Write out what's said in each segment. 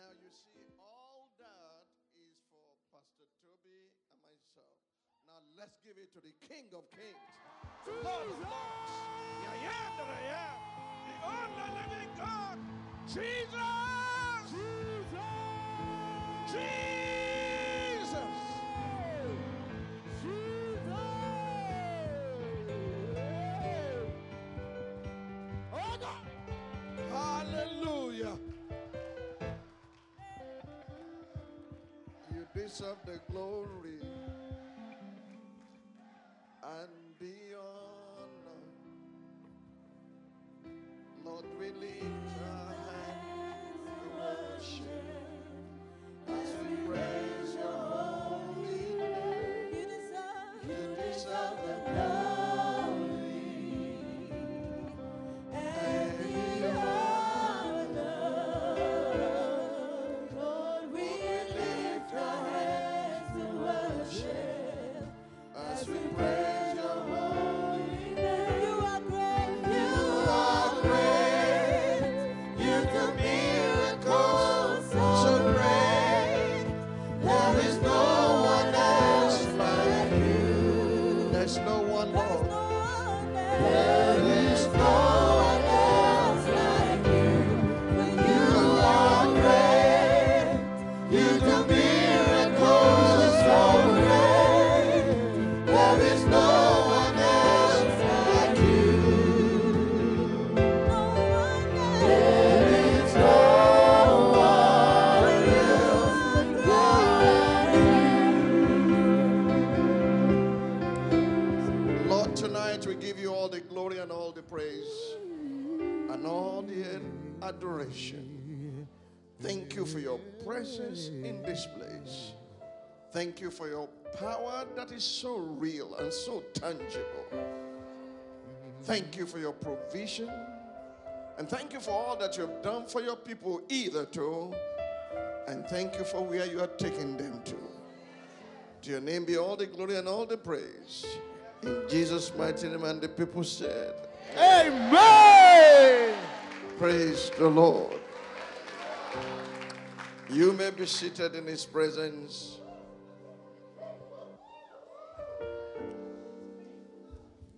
Now you see, all that is for Pastor Tobi and myself. Now let's give it to the King of Kings, the Lord of Lords. I am that I am, the only living God, Jesus! Jesus! Deserve the glory and honor. Lord, we lift presence in this place. Thank you for your power that is so real and so tangible. Thank you for your provision. And thank you for all that you have done for your people, either to. And thank you for where you are taking them to. To your name be all the glory and all the praise. In Jesus' mighty name, and the people said, Amen. Praise the Lord. You may be seated in His presence.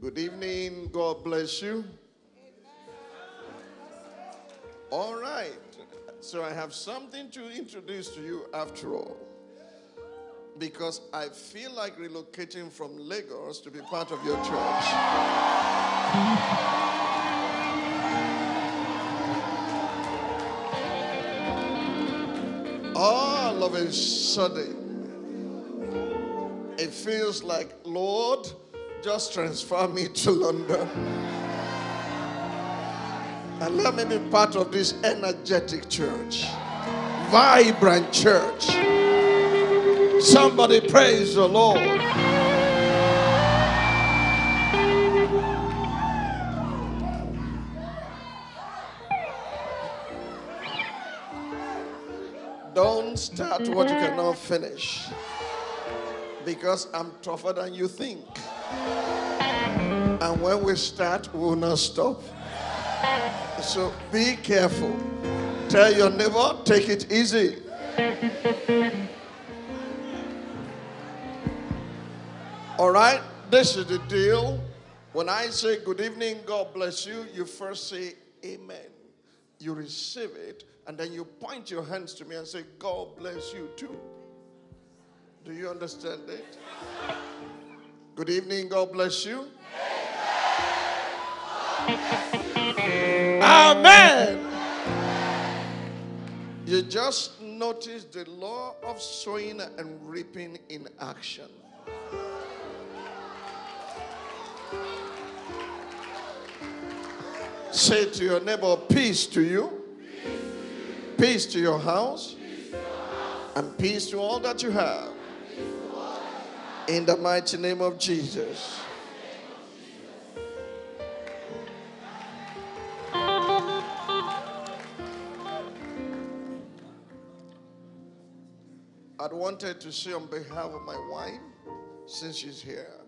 Good evening. God bless you. All right. So I have something to introduce to you after all. Because I feel like relocating from Lagos to be part of your church. All of a sudden, it feels like, Lord, just transfer me to London. And let me be part of this energetic church, vibrant church. Somebody praise the Lord. Start what you cannot finish. Because I'm tougher than you think. And when we start, we will not stop. So be careful. Tell your neighbor, take it easy. All right, this is the deal. When I say good evening, God bless you, you first say amen. You receive it, and then you point your hands to me and say, God bless you too. Do you understand it? Good evening, God bless you. Amen. You just notice the law of sowing and reaping in action. Say to your neighbor, peace to you, peace to your house, and peace to all that you have. In the mighty name of Jesus. I'd wanted to say on behalf of my wife, since she's here.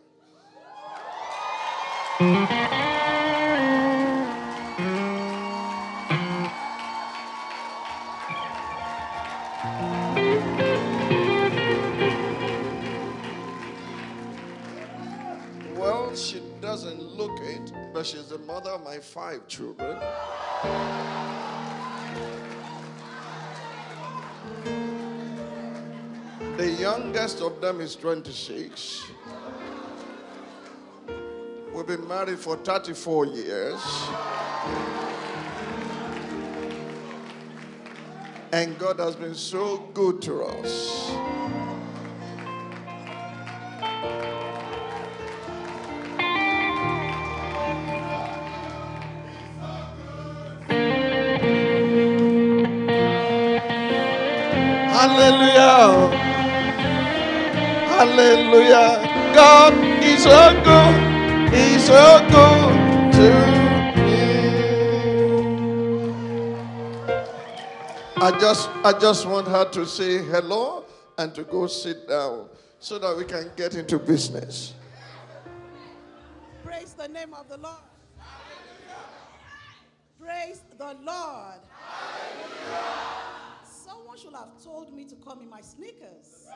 The mother of my five children. The youngest of them is 26. We've been married for 34 years. And God has been so good to us. Hallelujah. God is so good. He's so good to me. I just I just want her to say hello and to go sit down so that we can get into business. Praise the name of the Lord. Praise the Lord. Someone should have told me to come in my sneakers.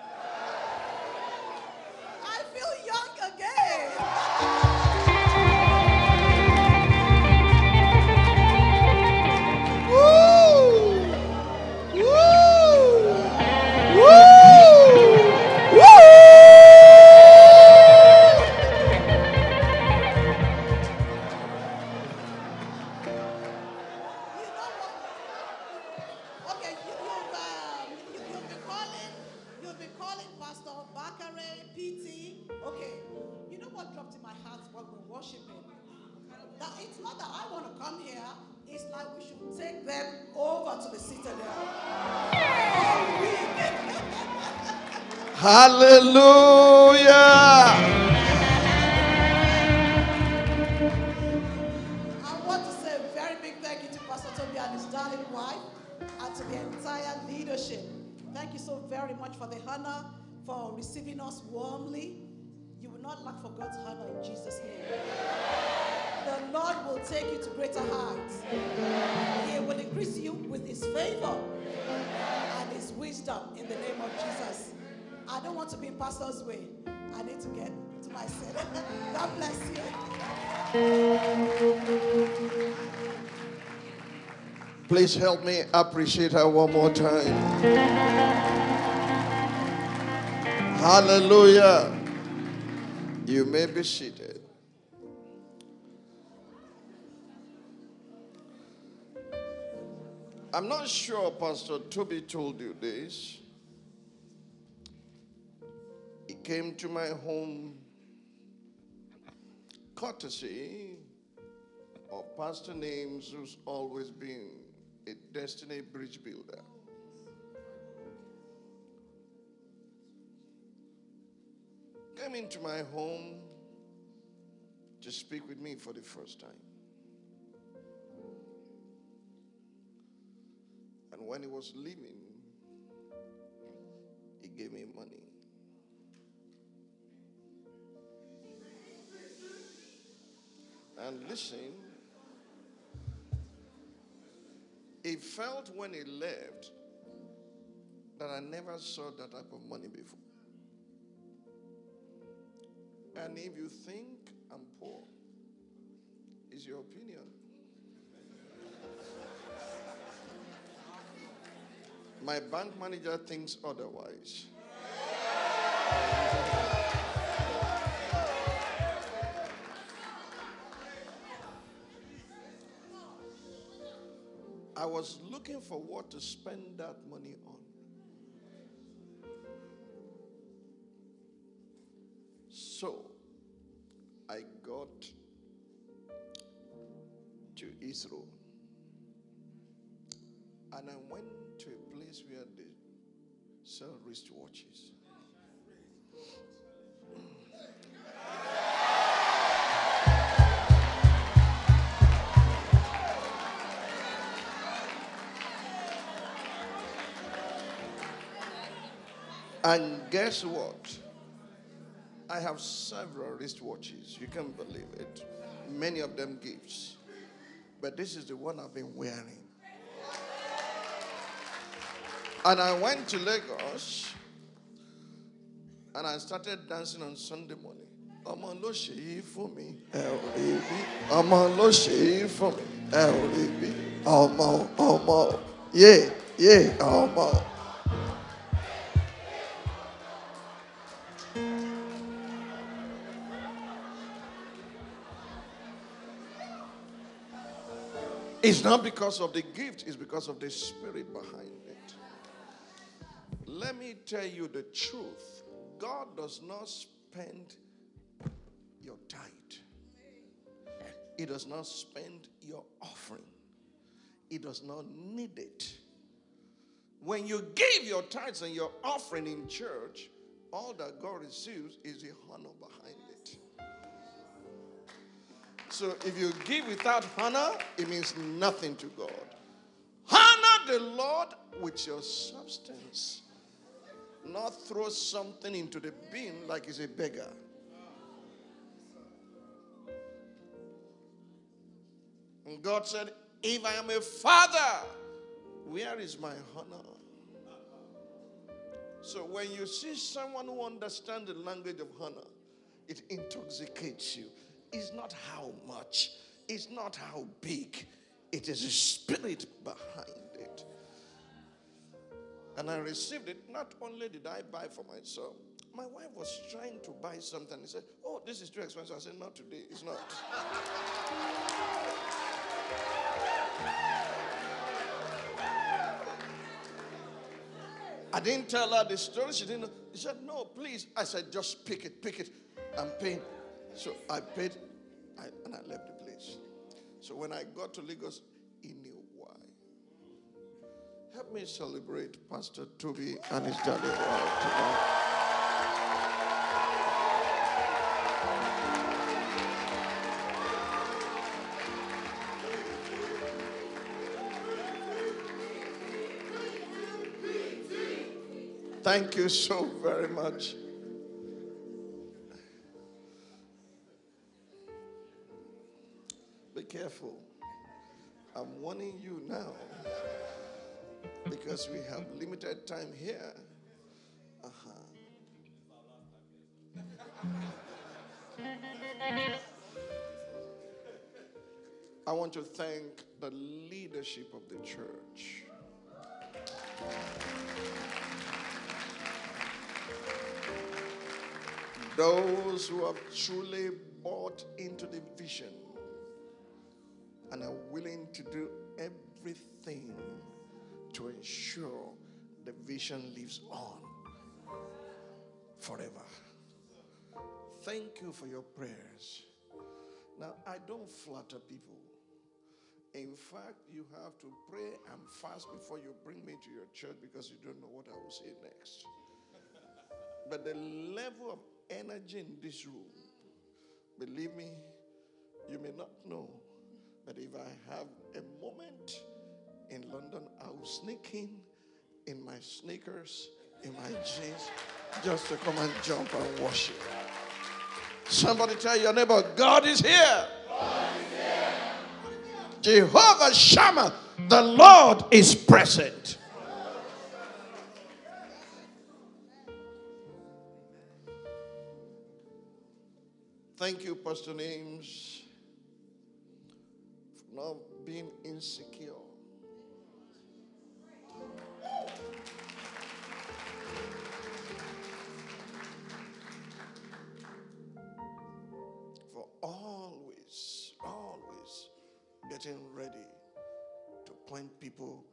Feel young again. Hallelujah! Help me appreciate her one more time. Hallelujah. You may be seated. I'm not sure Pastor Tobi told you this. He came to my home courtesy of Pastor Names, who's always been a destiny bridge builder. Came into my home to speak with me for the first time. And when he was leaving, he gave me money. And listen, he felt when he left that I never saw that type of money before. And if you think I'm poor, is your opinion. My bank manager thinks otherwise. Was looking for what to spend that money on. So I got to Israel and I went to a place where they sell wristwatches. And guess what? I have several wristwatches. You can't believe it. Many of them gifts. But this is the one I've been wearing. And I went to Lagos and I started dancing on Sunday morning. ọmọ ló ṣe yí fún mi ẹ ò rí bí ọmọ ló ṣe yí fún mi ẹ ò rí bí ọmọ ọmọ yé yé ọmọ. It's not because of the gift, it's because of the spirit behind it. Let me tell you the truth God does not spend your tithe, He does not spend your offering, He does not need it. When you give your tithes and your offering in church, all that God receives is the honor behind it. So if you give without honor, it means nothing to God. Honor the Lord with your substance. Not throw something into the bin like he's a beggar. And God said, If I am a father, where is my honor? So when you see someone who understands the language of honor, it intoxicates you. It's not how much, it's not how big, it is the spirit behind it. And I received it. Not only did I buy for myself, my wife was trying to buy something. He said, Oh, this is too expensive. I said, Not today. It's not. I didn't tell her the story. She didn't know. She said, No, please. I said, Just pick it, pick it. I'm paying. So I paid I, and I left the place. So when I got to Lagos, he knew why. Help me celebrate Pastor Tobi and his daddy tonight. Thank you so very much. Because we have limited time here. Uh-huh. I want to thank the leadership of the church. Those who have truly bought into the vision and are willing to do everything to ensure the vision lives on forever. Thank you for your prayers. Now, I don't flatter people. In fact, you have to pray and fast before you bring me to your church because you don't know what I will say next. But the level of energy in this room, believe me, you may not know. But if I have a moment in London, I will sneak in in my sneakers, in my jeans, just to come and jump and worship. Somebody tell your neighbor, God is here. Jehovah Shammah, the Lord is present. Thank you, Pastor Names, for not being insecure. Getting ready to point people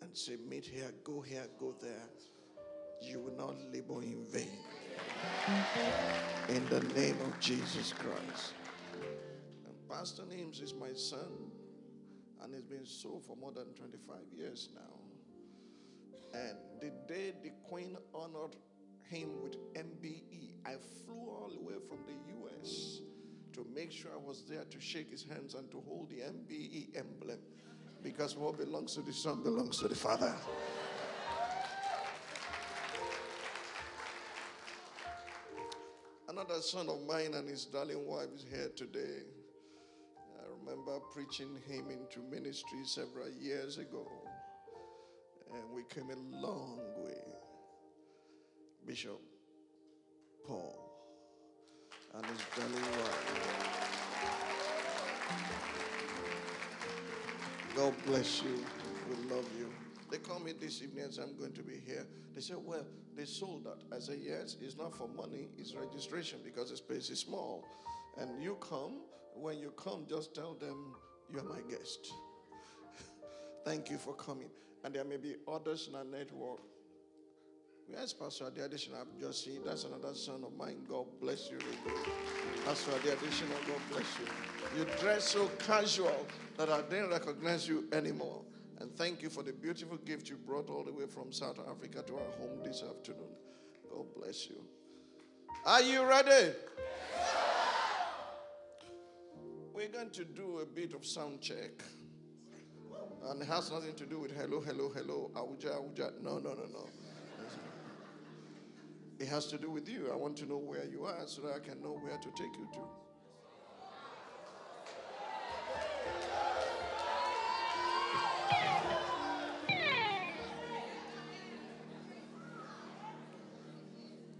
and say, meet here, go here, go there. You will not labor in vain. In the name of Jesus Christ. And Pastor Names is my son, and he's been so for more than 25 years now. And the day the Queen honored him with MBE, I flew all the way from the US to make sure I was there to shake his hands and to hold the MBE emblem. Because what belongs to the Son belongs to the Father. Another son of mine and his darling wife is here today. I remember preaching him into ministry several years ago. And we came a long way. Bishop Paul and darling wife. God bless you. We love you. They call me this evening and I'm going to be here. They said, Well, they sold that. I said, Yes, it's not for money, it's registration because the space is small. And you come, when you come, just tell them you're my guest. Thank you for coming. And there may be others in our network. Yes, Pastor the addition I've just seen. That's another son of mine. God bless you. Pastor the addition, God bless you. You dress so casual that I didn't recognize you anymore. And thank you for the beautiful gift you brought all the way from South Africa to our home this afternoon. God bless you. Are you ready? We're going to do a bit of sound check. And it has nothing to do with hello, hello, hello, auja, auja. No, no, no, no. It has to do with you. I want to know where you are so that I can know where to take you to.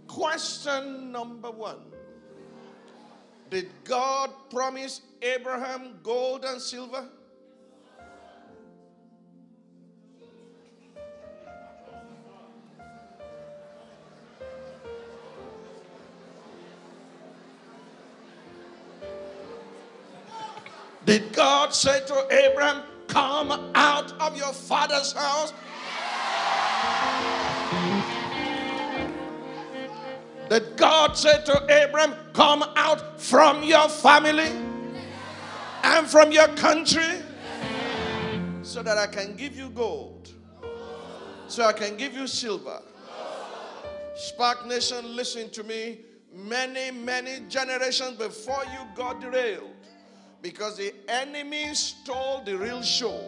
Question number one Did God promise Abraham gold and silver? Did God say to Abraham, Come out of your father's house? Did God say to Abraham, Come out from your family and from your country so that I can give you gold, so I can give you silver? Spark Nation, listen to me. Many, many generations before you got derailed because the enemy stole the real show,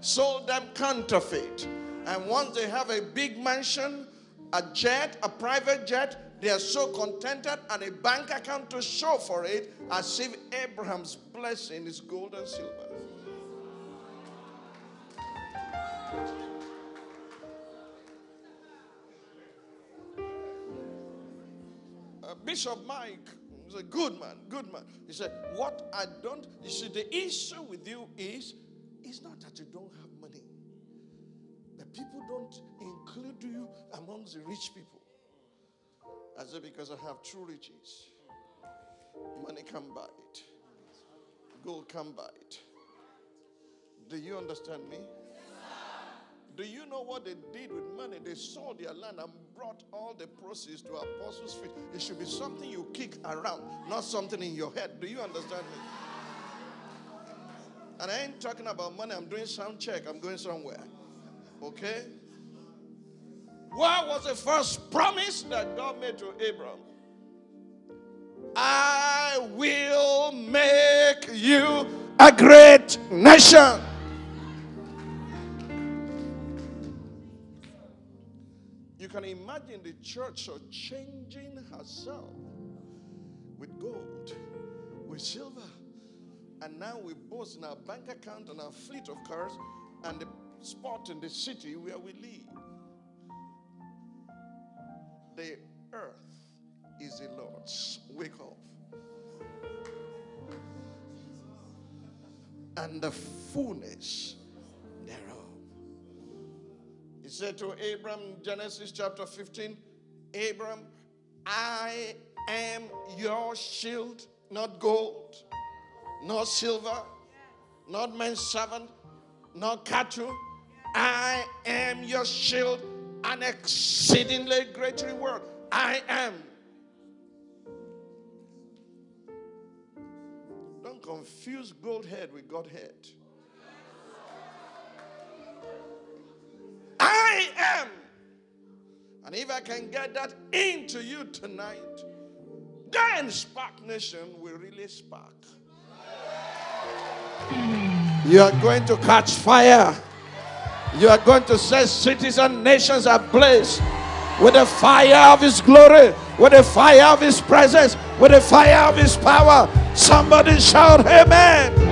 sold them counterfeit. And once they have a big mansion, a jet, a private jet, they are so contented and a bank account to show for it as if Abraham's blessing is gold and silver. Uh, Bishop Mike He's a good man, good man. He said, What I don't, you see, the issue with you is, it's not that you don't have money. The people don't include you amongst the rich people. I said, Because I have true riches. Money can buy it, gold can buy it. Do you understand me? Do you know what they did with money? They sold their land and brought all the proceeds to apostles' feet. It should be something you kick around, not something in your head. Do you understand me? And I ain't talking about money. I'm doing sound check. I'm going somewhere. Okay? What was the first promise that God made to Abraham? I will make you a great nation. Can imagine the church changing herself with gold, with silver. And now we boast in our bank account and our fleet of cars and the spot in the city where we live. The earth is the Lord's. Wake up. And the fullness he said to Abram, Genesis chapter 15, Abram, I am your shield, not gold, not silver, not man's servant, not cattle. I am your shield, an exceedingly great reward. I am. Don't confuse gold head with God head. Am. And if I can get that into you tonight, then Spark Nation will really spark. You are going to catch fire. You are going to set cities and nations ablaze. with the fire of His glory, with the fire of His presence, with the fire of His power. Somebody shout, Amen.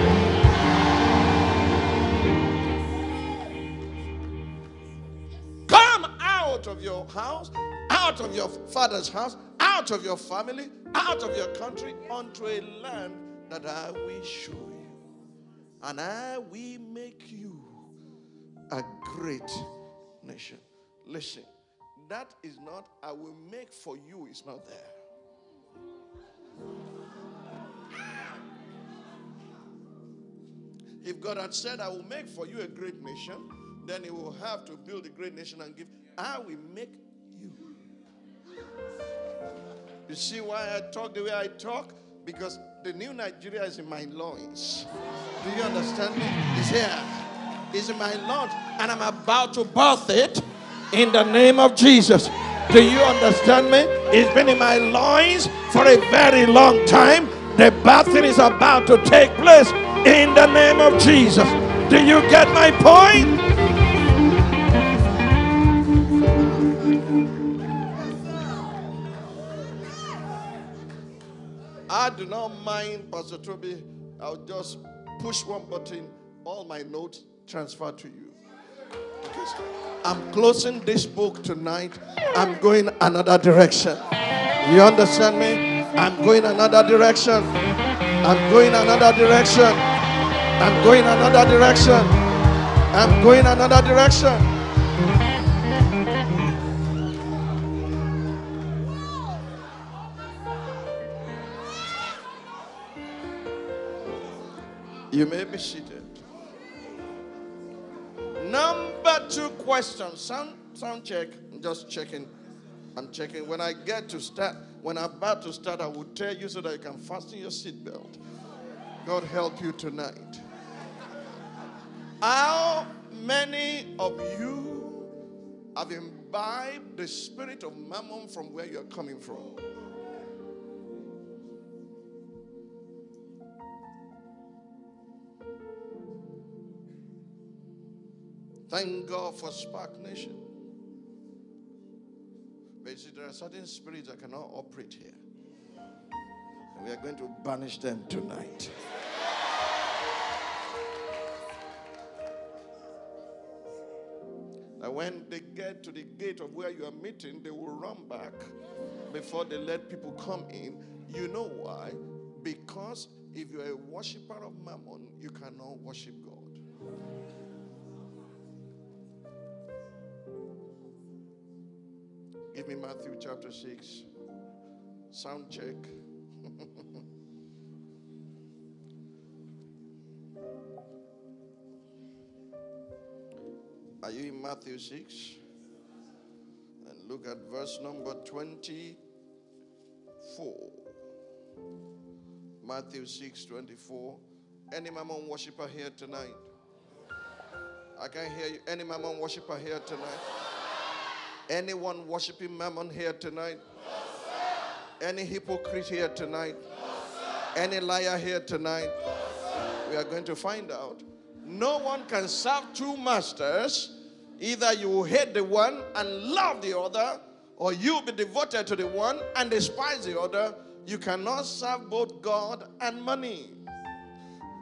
House, out of your father's house, out of your family, out of your country, unto a land that I will show you. And I will make you a great nation. Listen, that is not, I will make for you, is not there. If God had said, I will make for you a great nation, then He will have to build a great nation and give. I will make you. See why I talk the way I talk? Because the new Nigeria is in my loins. Do you understand me? It's here. It's in my loins. And I'm about to birth it in the name of Jesus. Do you understand me? It's been in my loins for a very long time. The birthing is about to take place in the name of Jesus. Do you get my point? I do not mind, Pastor Tobi. I'll just push one button, all my notes transfer to you. I'm closing this book tonight. I'm going another direction. You understand me? I'm going another direction. I'm going another direction. I'm going another direction. I'm going another direction. You may be seated. Number two question. Sound sound check. I'm just checking. I'm checking. When I get to start, when I'm about to start, I will tell you so that you can fasten your seatbelt. God help you tonight. How many of you have imbibed the spirit of mammon from where you're coming from? Thank God for Spark Nation. But you see, there are certain spirits that cannot operate here. And we are going to banish them tonight. And when they get to the gate of where you are meeting, they will run back before they let people come in. You know why? Because if you're a worshiper of mammon, you cannot worship God. Give me Matthew chapter 6. Sound check. Are you in Matthew 6? And look at verse number 24. Matthew 6 24. Any mammon worshiper here tonight? I can't hear you. Any mammon worshiper here tonight? Anyone worshiping mammon here tonight? Any hypocrite here tonight? Any liar here tonight? We are going to find out. No one can serve two masters. Either you hate the one and love the other, or you'll be devoted to the one and despise the other. You cannot serve both God and money.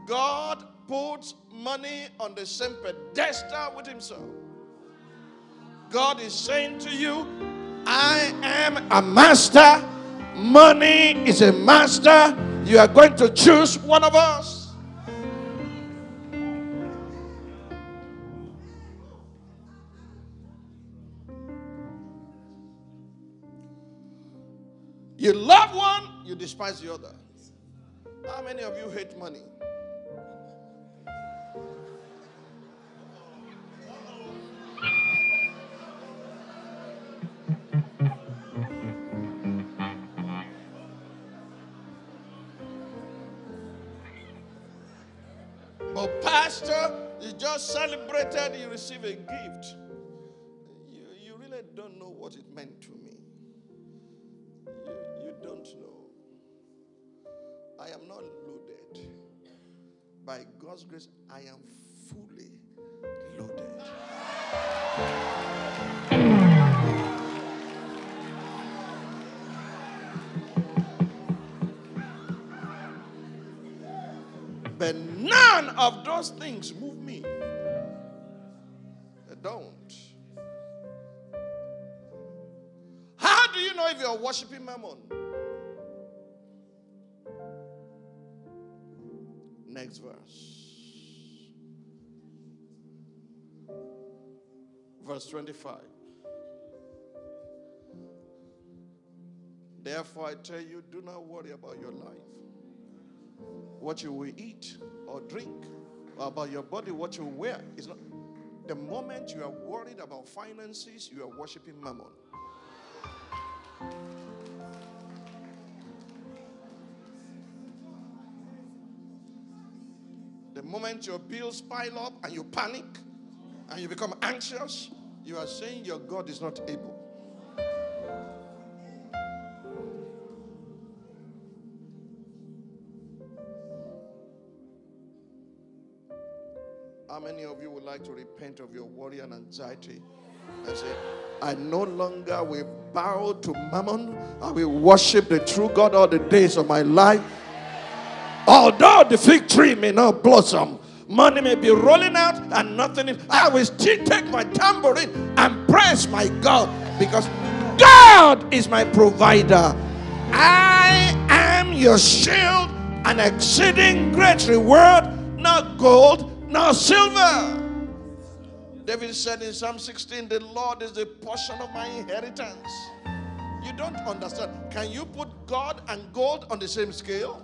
God puts money on the same pedestal with himself. God is saying to you, I am a master. Money is a master. You are going to choose one of us. You love one, you despise the other. How many of you hate money? Pastor, you just celebrated, you receive a gift. You, you really don't know what it meant to me. You, you don't know. I am not loaded. By God's grace, I am fully loaded. But none of those things move me. They don't. How do you know if you're worshiping mammon? Next verse. Verse 25. Therefore, I tell you, do not worry about your life, what you will eat or drink, or about your body, what you wear. It's not the moment you are worried about finances, you are worshiping mammon. The moment your bills pile up and you panic and you become anxious, you are saying your God is not able. To repent of your worry and anxiety and say, I no longer will bow to mammon, I will worship the true God all the days of my life? Although the fig tree may not blossom, money may be rolling out and nothing, in, I will still take my tambourine and praise my God because God is my provider. I am your shield, an exceeding great reward, not gold, not silver. David said in Psalm 16, The Lord is the portion of my inheritance. You don't understand. Can you put God and gold on the same scale?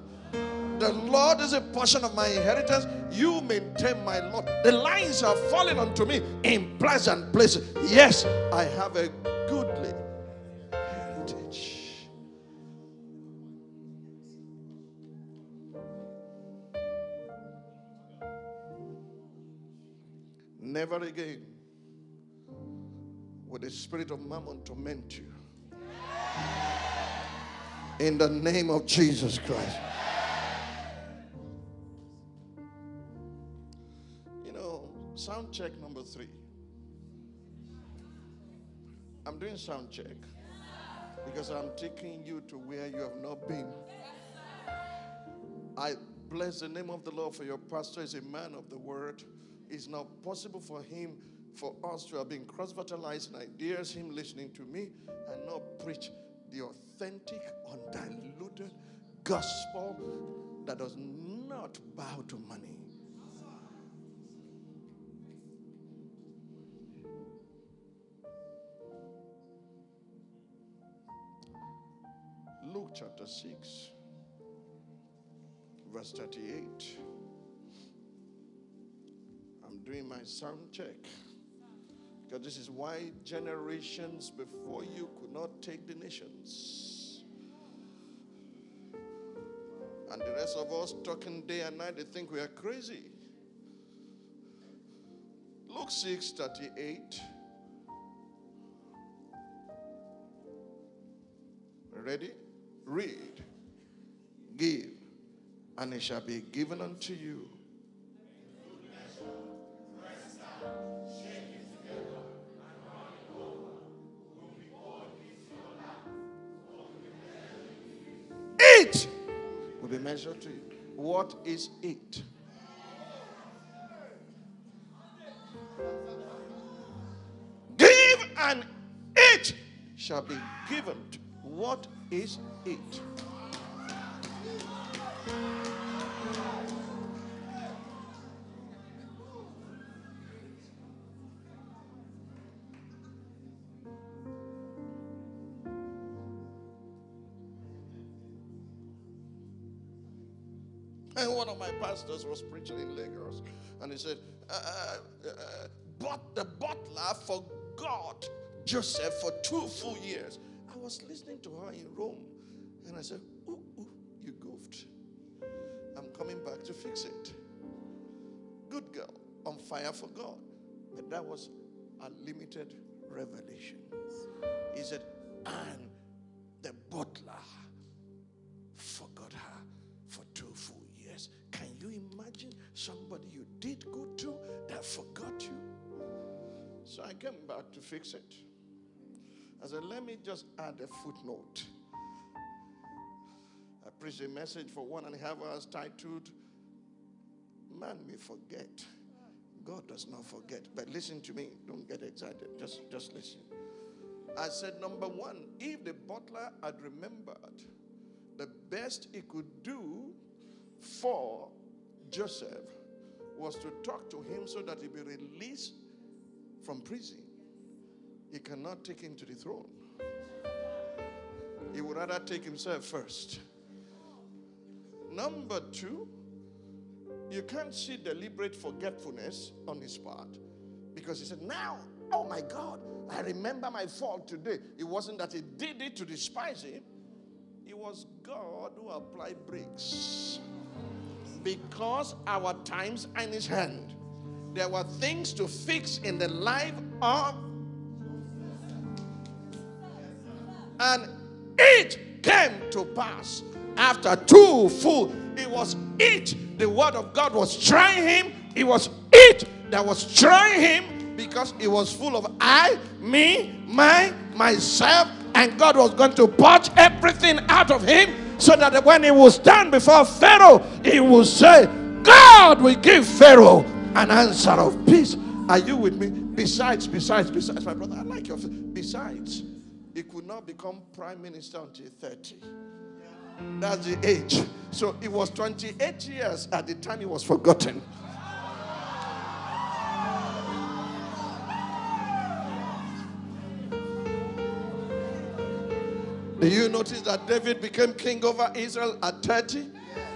The Lord is a portion of my inheritance. You maintain my Lord. The lines are falling unto me in pleasant places. Yes, I have a Never again will the spirit of mammon torment you. In the name of Jesus Christ. You know, sound check number three. I'm doing sound check because I'm taking you to where you have not been. I bless the name of the Lord for your pastor is a man of the word. It's not possible for him, for us to have been cross fertilized in ideas, him listening to me and not preach the authentic, undiluted gospel that does not bow to money. Luke chapter 6, verse 38. Doing my sound check. Because this is why generations before you could not take the nations. And the rest of us talking day and night, they think we are crazy. Luke 6 38. Ready? Read. Give, and it shall be given unto you. Be measured to you. What is it? Give and it shall be given. What is it? One of my pastors was preaching in Lagos, and he said, uh, uh, uh, "But the butler forgot Joseph for two full years." I was listening to her in Rome, and I said, "Ooh, ooh you goofed. I'm coming back to fix it." Good girl, on fire for God, but that was a limited revelation. He said, "And the butler somebody you did good to that forgot you? So I came back to fix it. I said, let me just add a footnote. I preached a message for one and a half hours titled man may forget. God does not forget. But listen to me. Don't get excited. Just, just listen. I said, number one, if the butler had remembered the best he could do for Joseph was to talk to him so that he be released from prison, he cannot take him to the throne. He would rather take himself first. Number two, you can't see deliberate forgetfulness on his part because he said, Now, oh my God, I remember my fault today. It wasn't that he did it to despise him, it was God who applied brakes. Because our times are in his hand. There were things to fix in the life of and it came to pass. After two full it was it. The word of god was trying him. It was it that was trying him because it was full of i me my myself. And god was going to purge everything out of him so that when he will stand before pharaoh he will say god will give pharaoh an answer of peace are you with me besides besides besides my brother i like your besides he could not become prime minister until 30. That's the age. So it was 28 years at the time he was forgotten. Do you notice that David became king over Israel at 30?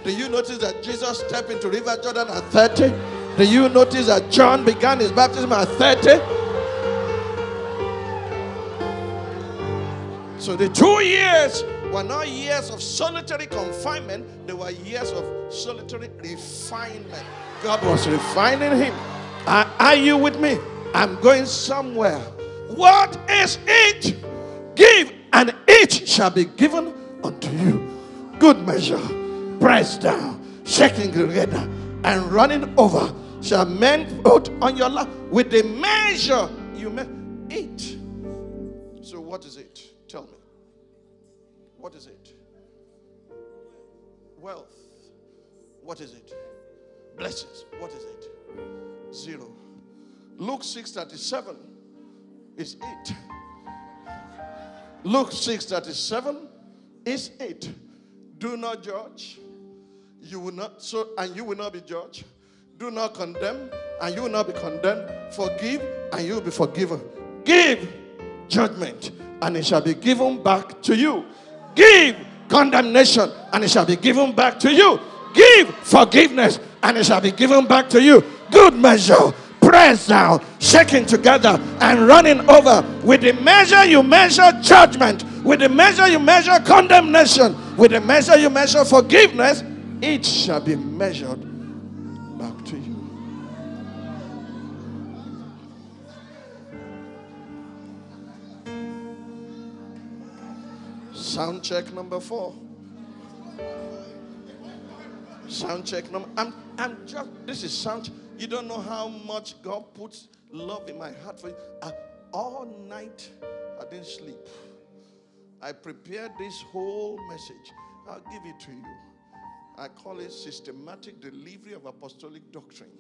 Do you notice that Jesus stepped into River Jordan at 30? Do you notice that John began his baptism at 30? So the two years were not years of solitary confinement, they were years of solitary refinement. God was refining him. Are, are you with me? I'm going somewhere. What is it? Give, and each shall be given unto you. Good measure, pressed down, shaking together, and running over, shall men put on your lap with the measure you may eat. So, what is it? Tell me. What is it? Wealth. What is it? Blessings. What is it? Zero. Luke 6:37 is it. Luke 6:37 is it. Do not judge. You will not so and you will not be judged. Do not condemn, and you will not be condemned. Forgive, and you will be forgiven. Give judgment, and it shall be given back to you. Give condemnation, and it shall be given back to you. Give forgiveness, and it shall be given back to you. Good measure, down, shaking together, and running over. With the measure you measure judgment, with the measure you measure condemnation, with the measure you measure forgiveness, it shall be measured back to you. Sound check number four. Sound check number. I'm, I'm just. This is sound. You don't know how much God puts love in my heart for you. I, all night, I didn't sleep. I prepared this whole message. I'll give it to you. I call it systematic delivery of apostolic doctrine.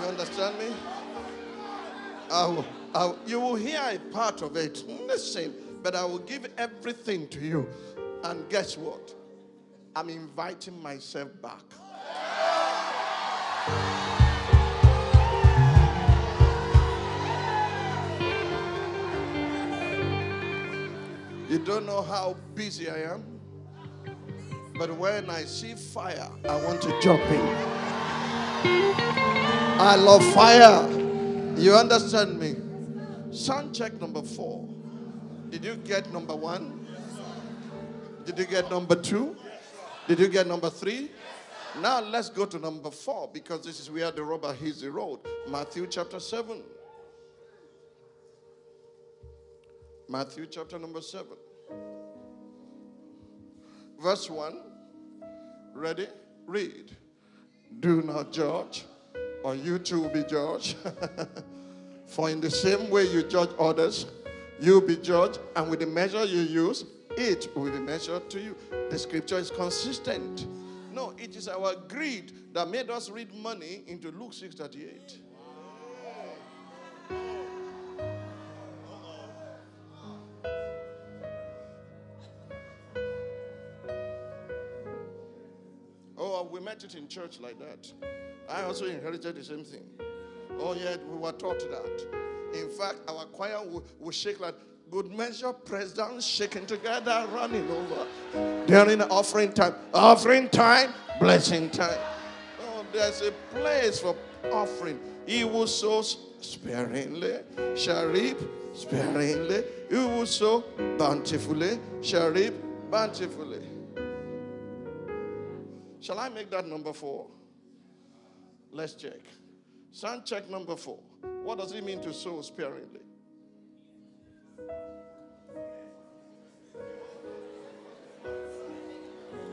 You understand me? I will, I will- you will hear a part of it. Listen, but I will give everything to you. And guess what? I'm inviting myself back. You don't know how busy I am. But when I see fire, I want to jump in. I love fire. You understand me? Sound check number four. Did you get number one? Did you get number two? Did you get number three? Now let's go to number four because this is where the robber hits the road. Matthew chapter 7. Matthew chapter number 7. Verse 1. Ready? Read. Do not judge, or you too will be judged. For in the same way you judge others, you'll be judged, and with the measure you use, it will be measured to you. The scripture is consistent. No, it is our greed that made us read money into Luke 6:38. Oh, we met it in church like that. I also inherited the same thing. Oh, yeah, we were taught that. In fact, our choir will, will shake like good measure, pressed down, shaking together, running over. During offering time, offering time, blessing time. Oh, there's a place for offering. He will sow sparingly, shall reap sparingly. He will sow bountifully, shall reap bountifully. Shall I make that number four? Let's check. Sound check number four. What does it mean to sow sparingly?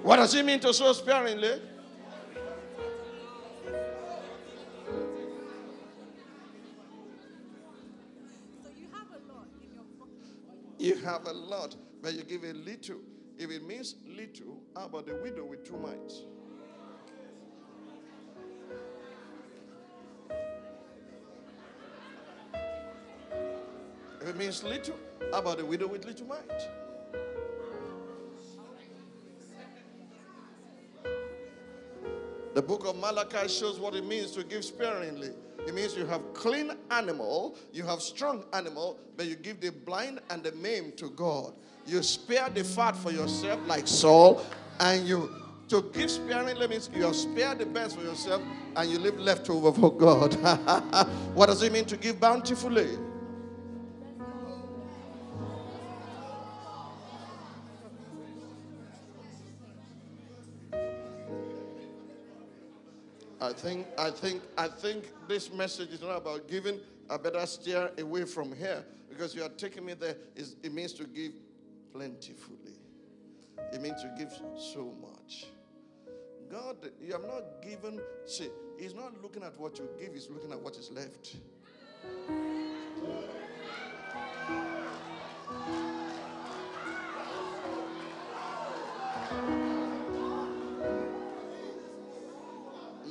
What does it mean to sow sparingly? You have a lot but you give a little. If it means little, how about the widow with two mites? If it means little, how about the widow with little mite? The book of Malachi shows what it means to give sparingly. It means you have clean animal, you have strong animal, but you give the blind and the maimed to God. You spare the fat for yourself, like Saul, and you to give sparingly means you have spared the best for yourself and you leave leftover for God. what does it mean to give bountifully? Think, I think, I think this message is not about giving. I better steer away from here because you are taking me there. It means to give plentifully. It means to give so much. God, you have not given. See, He's not looking at what you give. He's looking at what is left.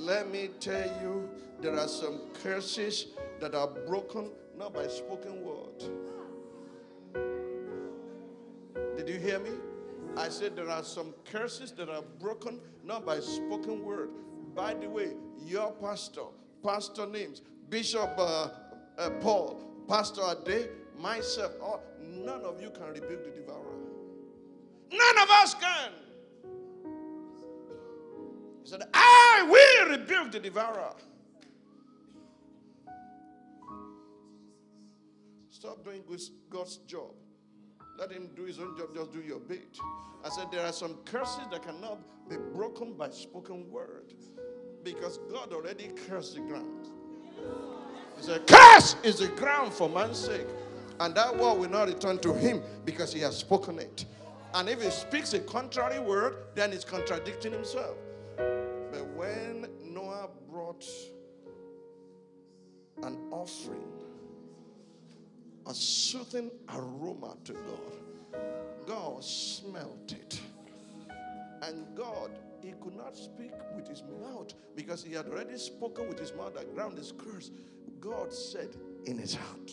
Let me tell you, there are some curses that are broken not by spoken word. Did you hear me? I said there are some curses that are broken not by spoken word. By the way, your pastor, pastor names, Bishop uh, uh, Paul, Pastor Ade, myself, all, none of you can rebuke the devourer. None of us can. He said, I will rebuke the devourer. Stop doing God's job. Let him do his own job, just do your bit. I said, There are some curses that cannot be broken by spoken word because God already cursed the ground. He said, Curse is the ground for man's sake. And that word will not return to him because he has spoken it. And if he speaks a contrary word, then he's contradicting himself. When Noah brought an offering, a soothing aroma to God, God smelt it. And God, he could not speak with his mouth because he had already spoken with his mouth that ground is cursed. God said in his heart,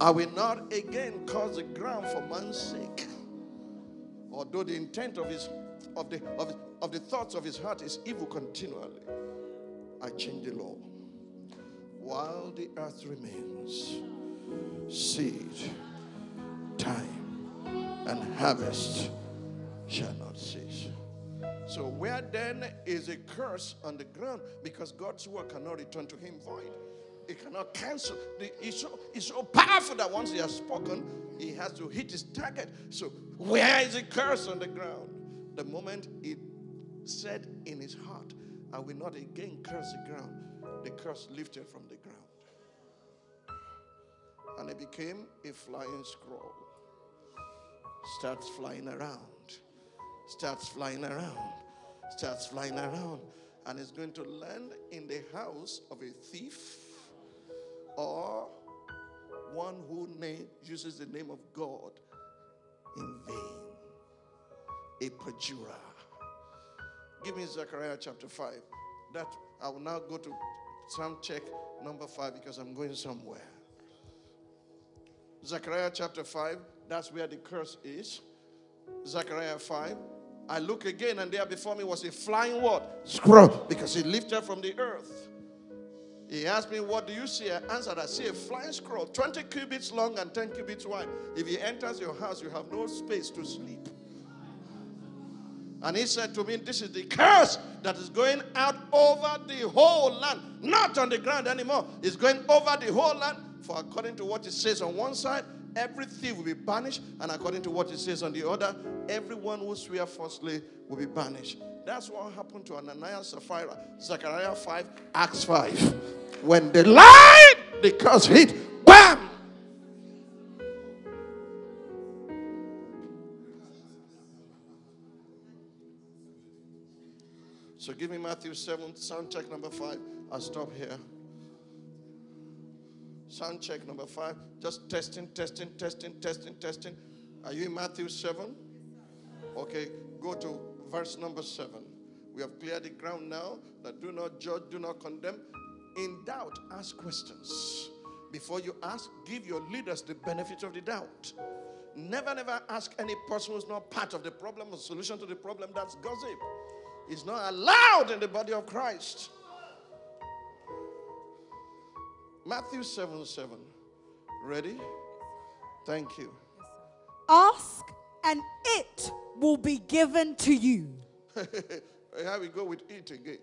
I will not again cause the ground for man's sake. Although the intent of his of the of, of the thoughts of his heart is evil continually, I change the law. While the earth remains, seed, time, and harvest shall not cease. So, where then is a curse on the ground because God's word cannot return to him void? It cannot cancel. It's so, it's so powerful that once he has spoken, he has to hit his target. So, where is the curse on the ground? The moment he said in his heart, I will not again curse the ground, the curse lifted from the ground. And it became a flying scroll. Starts flying around, starts flying around, starts flying around, and is going to land in the house of a thief or one who name, uses the name of God in vain. A perjurer. Give me Zechariah chapter 5. That I will now go to Psalm check number 5 because I'm going somewhere. Zechariah chapter 5, that's where the curse is. Zechariah 5. I look again, and there before me was a flying what? Scroll, because he lifted from the earth. He asked me, What do you see? I answered, I see a flying scroll, 20 cubits long and 10 cubits wide. If he enters your house, you have no space to sleep. And he said to me, This is the curse that is going out over the whole land, not on the ground anymore. It's going over the whole land. For according to what it says on one side, every thief will be banished. And according to what it says on the other, everyone who swear falsely will be banished. That's what happened to Ananias Sapphira. Zechariah 5, Acts 5. When they lied, the curse hit, bam! So give me Matthew 7, sound check number 5. I'll stop here. Sound check number 5. Just testing, testing, testing, testing, testing. Are you in Matthew 7? Okay, go to verse number 7. We have cleared the ground now that do not judge, do not condemn. In doubt, ask questions. Before you ask, give your leaders the benefit of the doubt. Never, never ask any person who's not part of the problem or solution to the problem. That's gossip. It's not allowed in the body of Christ. Matthew 7 7. Ready? Thank you. Ask and it will be given to you. Here we go with it again.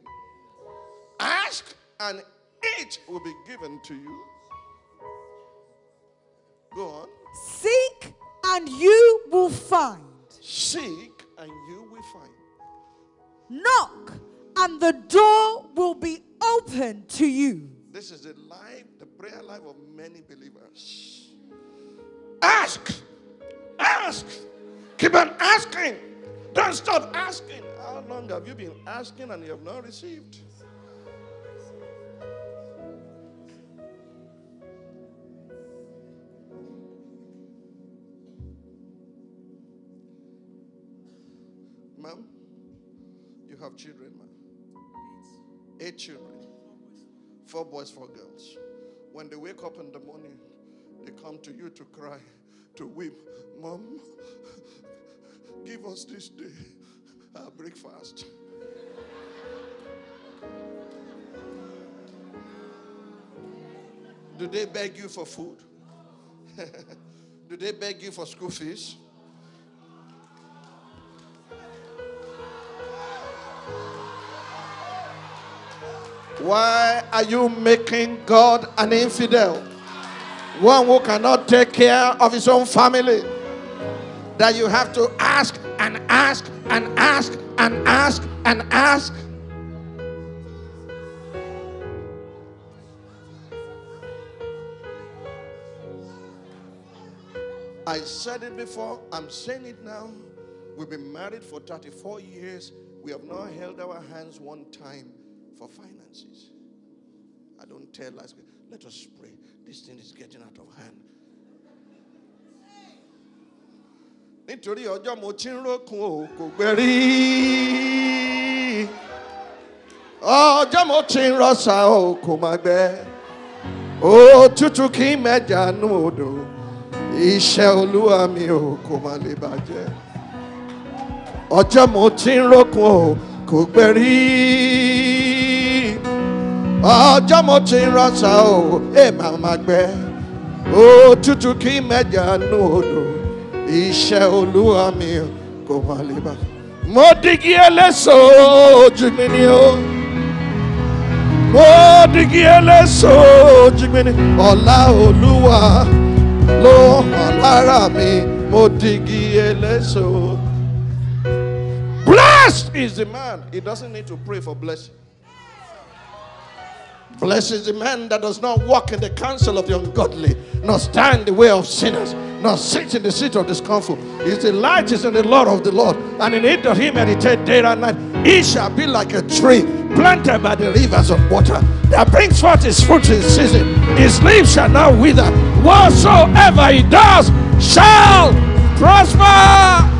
Ask and it will be given to you. Go on. Seek and you will find. Seek and you will find. Knock and the door will be open to you. This is the life, the prayer life of many believers. Ask, ask, keep on asking. Don't stop asking. How long have you been asking and you have not received? Ma'am, you have children, ma'am. Eight children. Four boys, four girls. When they wake up in the morning, they come to you to cry, to weep. Mom, give us this day our breakfast. Do they beg you for food? Do they beg you for school fees? Why are you making God an infidel? One who cannot take care of his own family. That you have to ask and ask and ask and ask and ask. I said it before, I'm saying it now. We've been married for 34 years. We have not held our hands one time for finances. I don't tell us, let us pray. This thing is getting out of hand. nítorí ọjọ́ mo ti ń rókun o kò gbẹ rí ọjọ́ mo ti ń rọ́ṣà o kò má gbẹ òtútù kì í mẹ́jà nú odò iṣẹ́ olúwa mi o kò má lè bàjẹ́ ọjọ́ mo ti ń rókun o kò gbẹ rí ọjọ́ mo ti rọ́ṣà o ẹ̀ máa má gbẹ òtútù kì í mẹ́jà nú odò iṣẹ́ olúwa mi kò má lè bá. mo digi ẹlẹ́sọ̀ ojú mi ni o. mo digi ẹlẹ́sọ̀ ojú mi ni. ọ̀la olúwa ló hàn lára mi. mo digi ẹlẹ́sọ̀. blessed is the man he doesn't need to pray for blessing. Blessed is the man that does not walk in the counsel of the ungodly, nor stand in the way of sinners, nor sit in the seat of discomfort. His delight is in the Lord of the Lord, and in it doth he meditate day and night. He shall be like a tree planted by the rivers of water that brings forth his fruit in season. His leaves shall not wither, whatsoever he does shall prosper.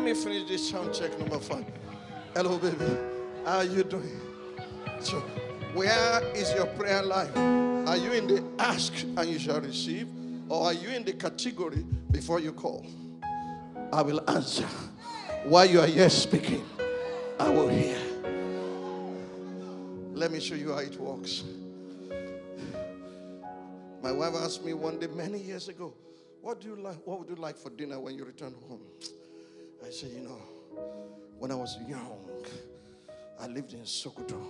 Let me finish this sound check number five. Hello, baby. How are you doing? So, where is your prayer life? Are you in the ask and you shall receive? Or are you in the category before you call? I will answer. While you are here speaking, I will hear. Let me show you how it works. My wife asked me one day many years ago, what do you like? What would you like for dinner when you return home? I said, you know, when I was young, I lived in Sokoto,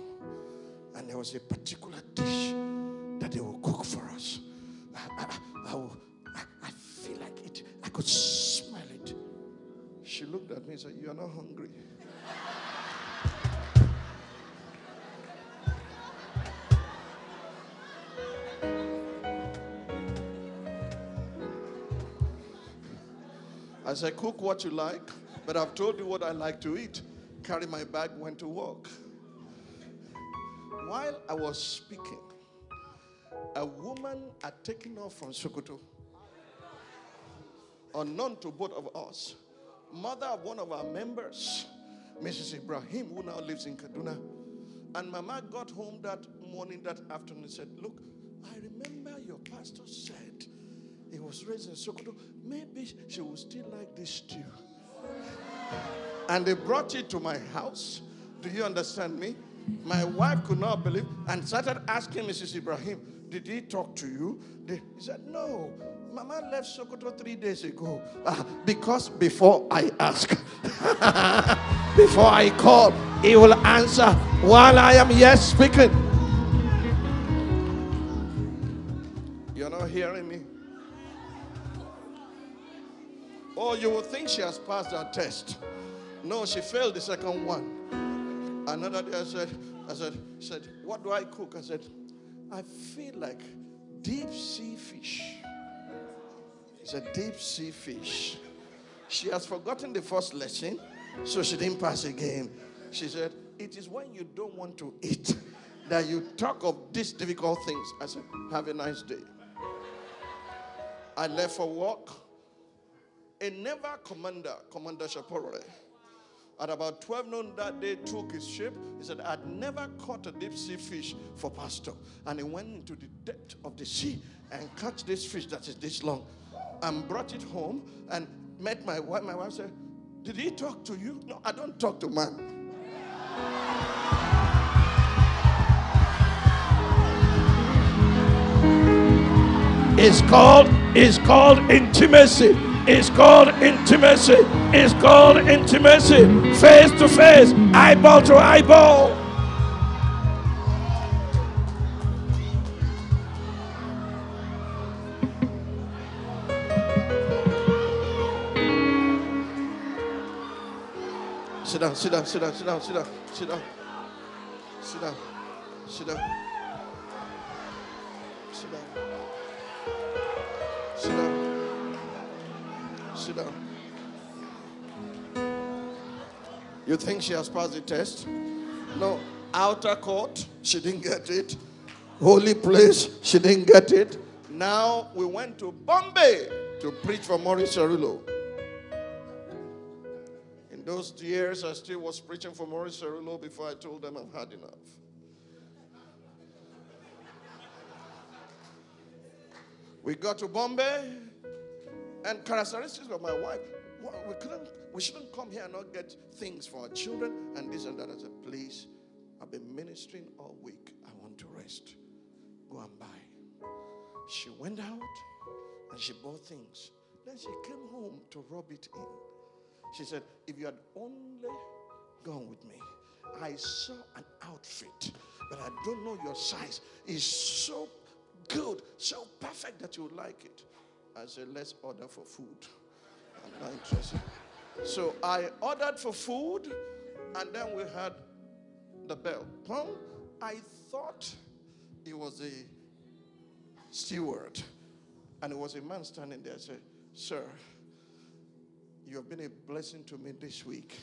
and there was a particular dish that they would cook for us. I, I, I, I, feel like it. I could smell it. She looked at me and said, You are not hungry. I said, Cook what you like, but I've told you what I like to eat. Carry my bag, went to work. While I was speaking, a woman had taken off from Sokoto, unknown to both of us, mother of one of our members, Mrs. Ibrahim, who now lives in Kaduna. And Mama got home that morning, that afternoon, and said, Look, I remember your pastor said he was raised in Sokoto. Maybe she will still like this stew. And they brought it to my house. Do you understand me? My wife could not believe and started asking Mrs. Ibrahim, Did he talk to you? He said, No. Mama left Sokoto three days ago. Uh, because before I ask, before I call, he will answer while I am here speaking. You're not hearing me? Oh, you will think she has passed her test. No, she failed the second one. Another day I said, I said, said, what do I cook? I said, I feel like deep sea fish. It's a deep sea fish. She has forgotten the first lesson, so she didn't pass again. She said, It is when you don't want to eat that you talk of these difficult things. I said, Have a nice day. I left for work. A naval commander, Commander Shaporore, eh? at about 12 noon that day, took his ship. He said, I'd never caught a deep sea fish for pastor. And he went into the depth of the sea and caught this fish that is this long and brought it home and met my wife. My wife said, Did he talk to you? No, I don't talk to man. It's called, it's called intimacy. It's called intimacy. It's called intimacy. Face to face, eyeball to eyeball. Sit down, sit down, sit down, sit down, sit down, sit down. Sit down. Sit down. Sit down. Sit down. Sit down. You think she has passed the test? No. Outer court, she didn't get it. Holy place, she didn't get it. Now we went to Bombay to preach for Morris Cerullo. In those years, I still was preaching for Morris Cerullo before I told them I've had enough. We got to Bombay, and characteristics of my wife. We couldn't, we shouldn't come here and not get things for our children and this and that. I said, please, I've been ministering all week. I want to rest. Go and buy. She went out and she bought things. Then she came home to rub it in. She said, If you had only gone with me, I saw an outfit, but I don't know your size. It's so good, so perfect that you would like it. I said, Let's order for food. I'm not interested. So I ordered for food, and then we had the bell. I thought it was a steward, and it was a man standing there. I said, Sir, you have been a blessing to me this week.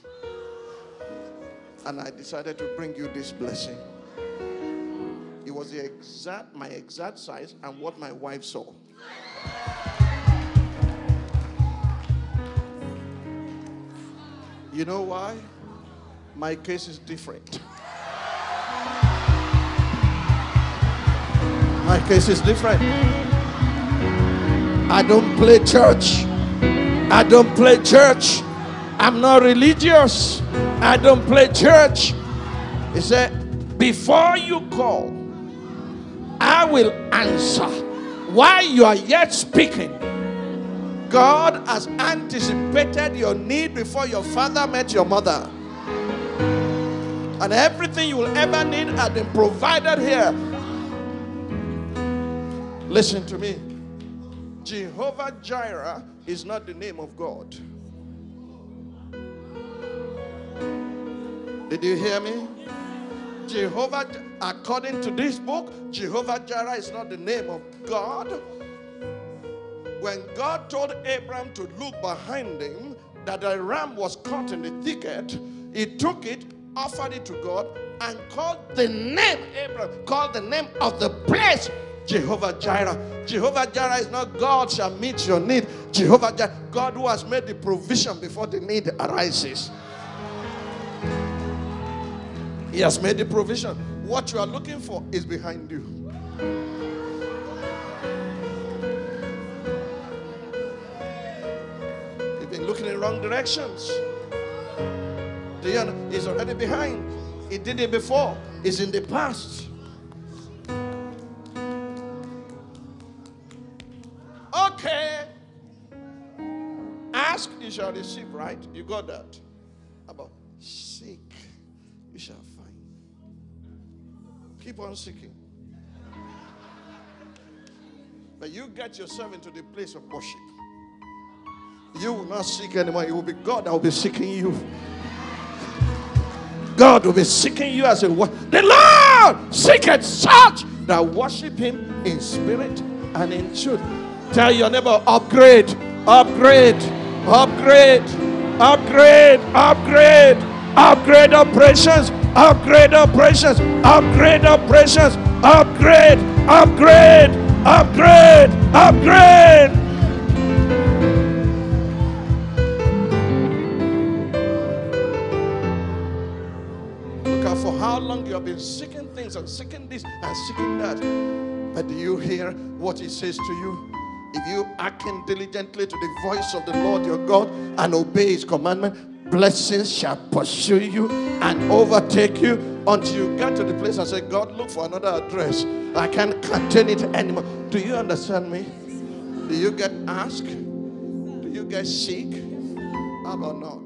And I decided to bring you this blessing. It was the exact my exact size and what my wife saw. You know why? My case is different. My case is different. I don't play church. I don't play church. I'm not religious. I don't play church. He said, Before you call, I will answer. While you are yet speaking, God has anticipated your need before your father met your mother. And everything you will ever need has been provided here. Listen to me. Jehovah Jireh is not the name of God. Did you hear me? Jehovah, according to this book, Jehovah Jireh is not the name of God. When God told Abraham to look behind him, that a ram was caught in the thicket, he took it, offered it to God, and called the name, Abraham, called the name of the place Jehovah Jireh. Jehovah Jireh is not God shall meet your need. Jehovah Jireh, God who has made the provision before the need arises. He has made the provision. What you are looking for is behind you. You've been looking in wrong directions. Know? He's already behind. He did it before. It's in the past. Okay. Ask, you shall receive, right? You got that? About seek, you shall. Keep on seeking. But you get yourself into the place of worship. You will not seek anymore. It will be God that will be seeking you. God will be seeking you as a what? The Lord seeketh such that worship Him in spirit and in truth. Tell your neighbor, upgrade, upgrade, upgrade, upgrade, upgrade, upgrade operations, upgrade operations, upgrade operations, upgrade, upgrade, upgrade, upgrade. Look out for how long you have been seeking things and seeking this and seeking that. But do you hear what he says to you? If you hearken diligently to the voice of the Lord your God and obey his commandment, blessings shall pursue you and overtake you until you get to the place and say, God, look for another address. I can't contain it anymore. Do you understand me? Do you get asked? Do you get seek? How about knock?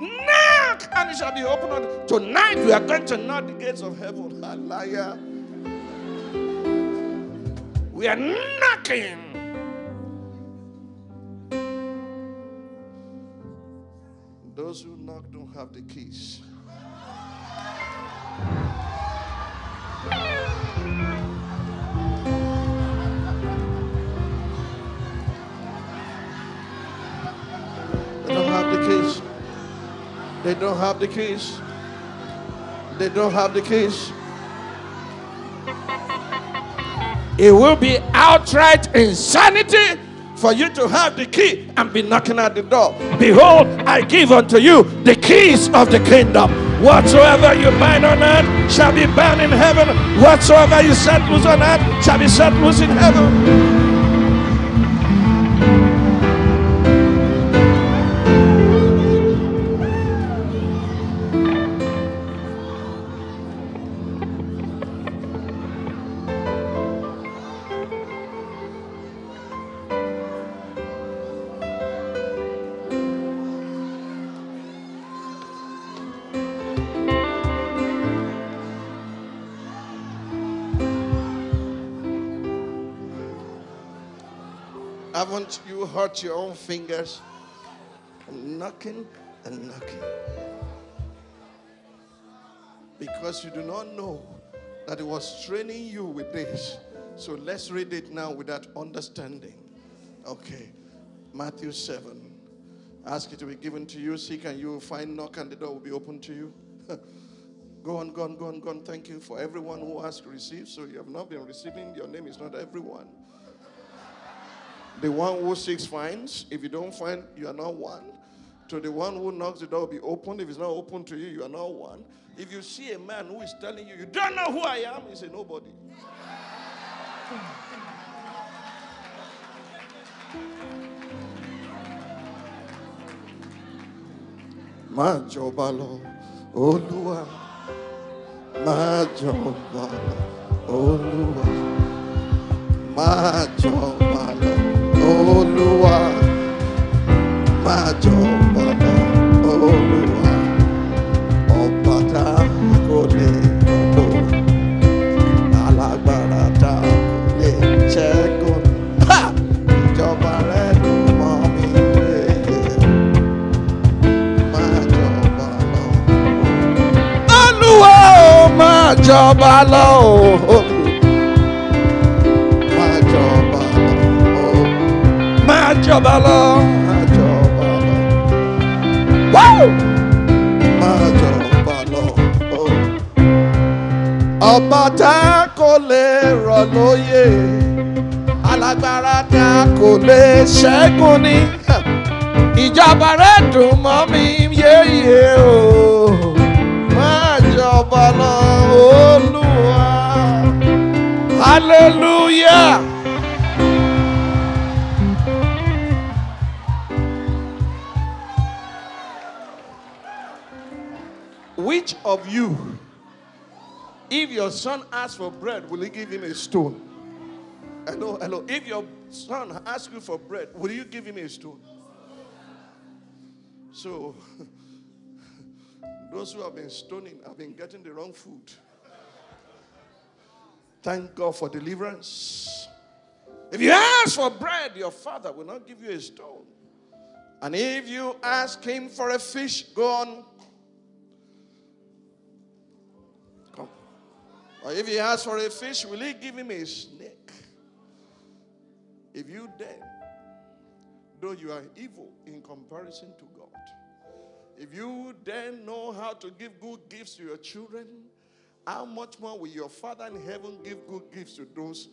Knock and it shall be opened. Tonight we are going to knock the gates of heaven. Hallelujah. We are knocking. Those who knock don't have the keys. They don't have the keys. They don't have the keys. They don't have the keys. It will be outright insanity for you to have the key and be knocking at the door. Behold, I give unto you the keys of the kingdom. Whatsoever you bind on earth shall be bound in heaven. Whatsoever you set loose on earth shall be set loose in heaven. Haven't you hurt your own fingers? Knocking and knocking. Because you do not know that it was training you with this. So let's read it now with that understanding. Okay. Matthew 7. Ask it to be given to you. Seek and you will find. Knock and the door will be open to you. go on, go on, go on, go on. Thank you for everyone who has received. So you have not been receiving. Your name is not everyone. The one who seeks finds. If you don't find, you are not one. To the one who knocks, the door will be open. If it's not open to you, you are not one. If you see a man who is telling you, you don't know who I am, he's a nobody. máa jọba lọ olúwa lọ olúwa máa jọba lọ olúwa ọba tá kò lè lọ́dọ̀ alágbára tá kò lè ṣẹ́gun. Ìjọba rẹ̀ ló jọba lọ. máa jọba lọ. Woo! máa jọba lọ o. ọba tá kò lè rọ̀ lóyè alágbára tá kò lè ṣẹ́gun ni ìjọba rẹ dùn mọ́ mi yéye o máa jọba lọ olúwa hallelujah. Which of you, if your son asks for bread, will he give him a stone? Hello, hello. If your son asks you for bread, will you give him a stone? So, those who have been stoning have been getting the wrong food. Thank God for deliverance. If you ask for bread, your father will not give you a stone. And if you ask him for a fish, go on. Or if he asks for a fish, will he give him a snake? If you then, though you are evil in comparison to God, if you then know how to give good gifts to your children, how much more will your Father in heaven give good gifts to those?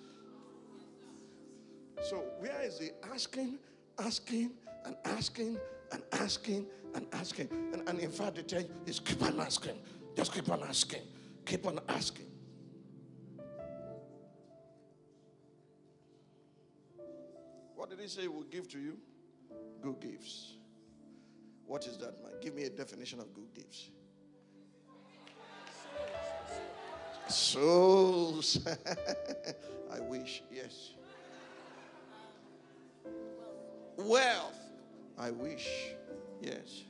So, where is he asking, asking, and asking, and asking, and asking? And, and in fact, tell you, is keep on asking. Just keep on asking. Keep on asking. What did he say he will give to you? Good gifts. What is that, man? Give me a definition of good gifts. Souls. I wish, yes. Wealth. I wish, yes.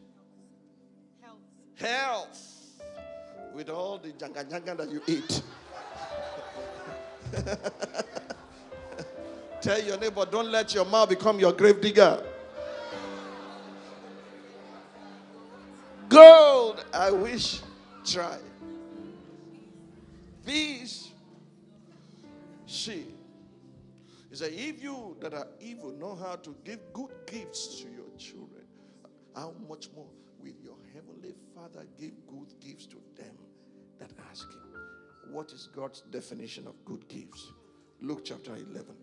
Health. Health. With all the janga janga that you eat. Tell your neighbor, don't let your mouth become your grave digger. Gold, I wish, try. Peace, see. He said, if you that are evil know how to give good gifts to your children, how much more will your heavenly Father give good gifts to them that ask him? What is God's definition of good gifts? Luke chapter 11.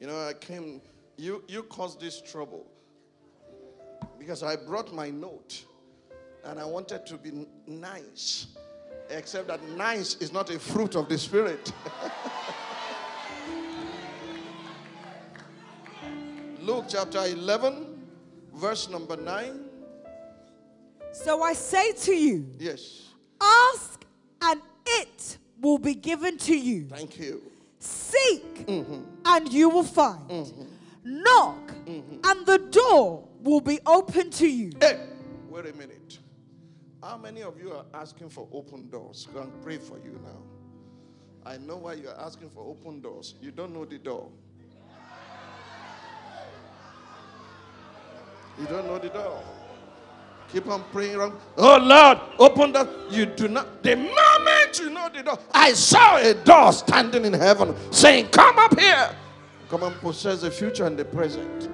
You know, I came, you, you caused this trouble because I brought my note and I wanted to be nice, except that nice is not a fruit of the Spirit. Luke chapter 11, verse number 9. So I say to you, Yes, ask and it will be given to you. thank you. Seek mm-hmm. and you will find. Mm-hmm. Knock mm-hmm. and the door will be open to you. Hey, wait a minute. How many of you are asking for open doors? Go and pray for you now. I know why you are asking for open doors. You don't know the door. You don't know the door. Keep on praying around. Oh Lord, open that. You do not. The moment you know the door, I saw a door standing in heaven saying, Come up here. Come and possess the future and the present.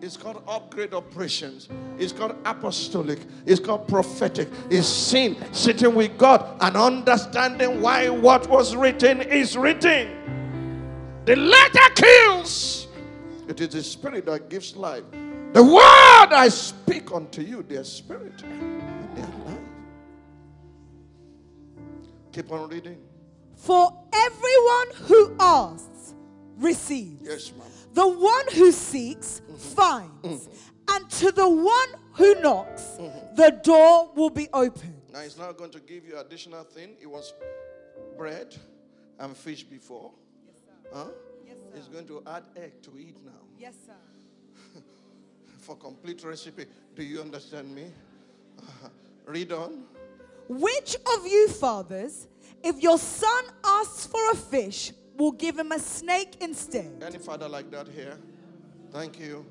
It's called upgrade operations. It's called apostolic. It's called prophetic. It's sin, sitting with God and understanding why what was written is written. The letter kills. It is the spirit that gives life. The word I speak unto you, their spirit and their life. Keep on reading. For everyone who asks receives. Yes, ma'am. The one who seeks mm-hmm. finds. Mm-hmm. And to the one who knocks, mm-hmm. the door will be opened. Now he's not going to give you additional thing. It was bread and fish before. Huh? Yes, He's going to add egg to eat now. Yes, sir. For complete recipe. Do you understand me? Read on. Which of you fathers, if your son asks for a fish, will give him a snake instead? Any father like that here? Thank you.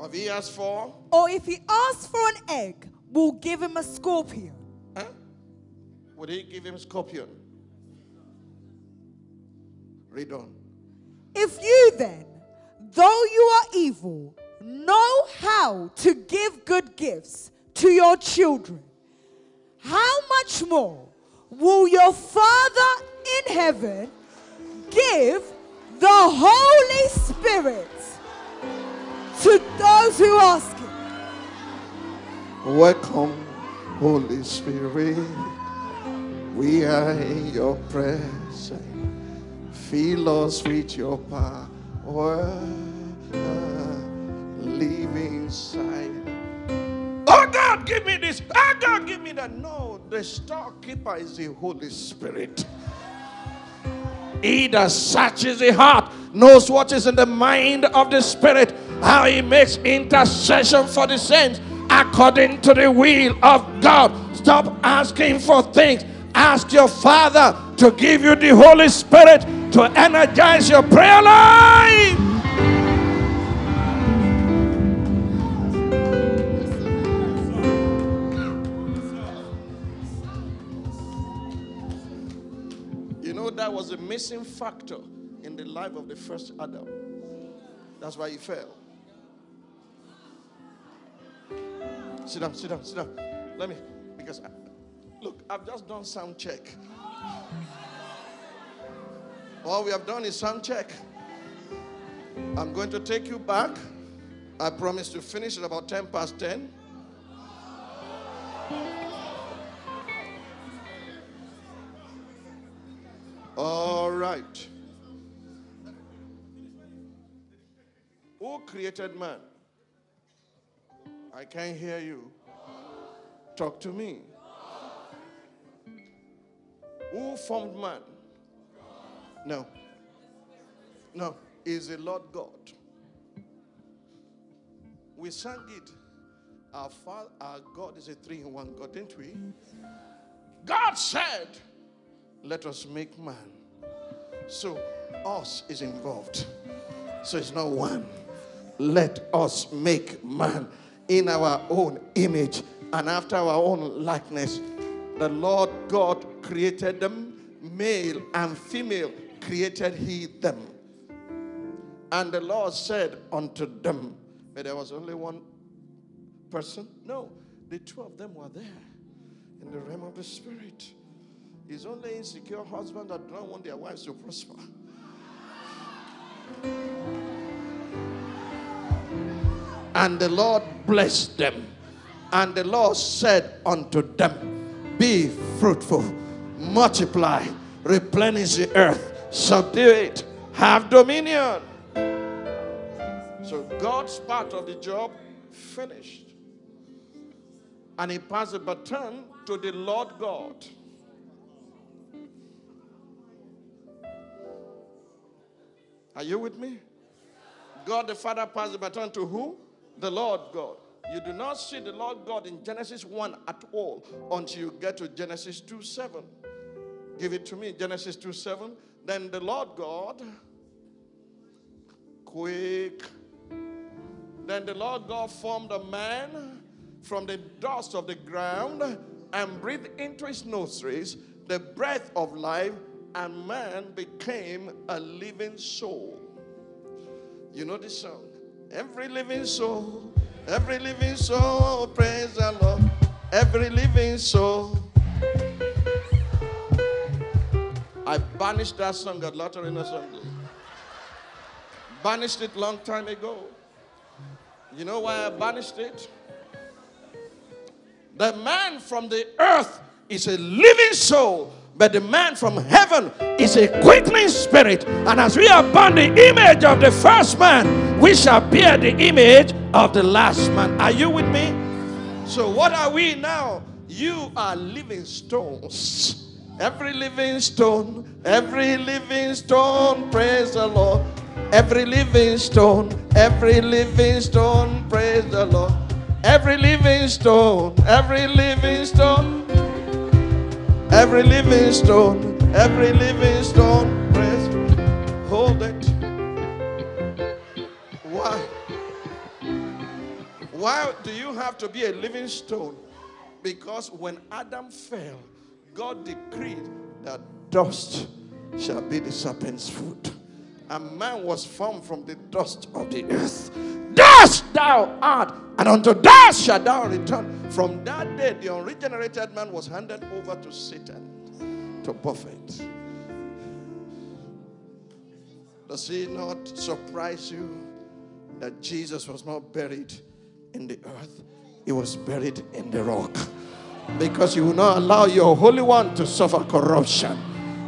Have he asked for? Or if he asks for an egg, will give him a scorpion? Huh? Would he give him scorpion? Read on. If you then, though you are evil, know how to give good gifts to your children, how much more will your Father in heaven give the Holy Spirit to those who ask Him? Welcome, Holy Spirit. We are in your presence. Fill us with your power. Live uh, inside. Oh God, give me this. Oh God, give me that. No, the storekeeper is the Holy Spirit. He that searches the heart knows what is in the mind of the Spirit, how he makes intercession for the saints according to the will of God. Stop asking for things. Ask your Father to give you the Holy Spirit to energize your prayer life. You know, that was a missing factor in the life of the first Adam. That's why he fell. Sit down, sit down, sit down. Let me, because, I, look, I've just done sound check. All we have done is sound check. I'm going to take you back. I promise to finish at about 10 past 10. All right. Who created man? I can't hear you. Talk to me. Who formed man? No. No, is the Lord God. We sang it. Our Father, our God is a three in one God, didn't we? God said, Let us make man. So, us is involved. So, it's not one. Let us make man in our own image and after our own likeness. The Lord God created them, male and female created he them. And the Lord said unto them, but there was only one person? No, the two of them were there in the realm of the spirit. It's only insecure husbands that don't want their wives to prosper. And the Lord blessed them. And the Lord said unto them, Be fruitful, multiply, replenish the earth, subdue it, have dominion. So God's part of the job finished. And he passed the baton to the Lord God. Are you with me? God the Father passed the baton to who? The Lord God. You do not see the Lord God in Genesis 1 at all until you get to Genesis 2 7. Give it to me, Genesis 2 7. Then the Lord God quick. Then the Lord God formed a man from the dust of the ground and breathed into his nostrils the breath of life, and man became a living soul. You know this song? Every living soul, every living soul, praise the Lord. Every living soul. I banished that song at Latter Rain Assembly. Banished it long time ago. You know why I banished it? The man from the earth is a living soul, but the man from heaven is a quickening spirit. And as we are born the image of the first man, we shall bear the image of the last man. Are you with me? So, what are we now? You are living stones. Every living stone, every living stone, praise the Lord. Every living stone, every living stone, praise the Lord. Every living stone, every living stone, every living stone, every living stone, praise. Hold it. Why? Why do you have to be a living stone? Because when Adam fell, God decreed that dust shall be the serpent's food. And man was formed from the dust of the earth. Dust thou art, and unto dust shalt thou return. From that day, the unregenerated man was handed over to Satan to buffet. Does it not surprise you that Jesus was not buried in the earth? He was buried in the rock because you will not allow your Holy One to suffer corruption.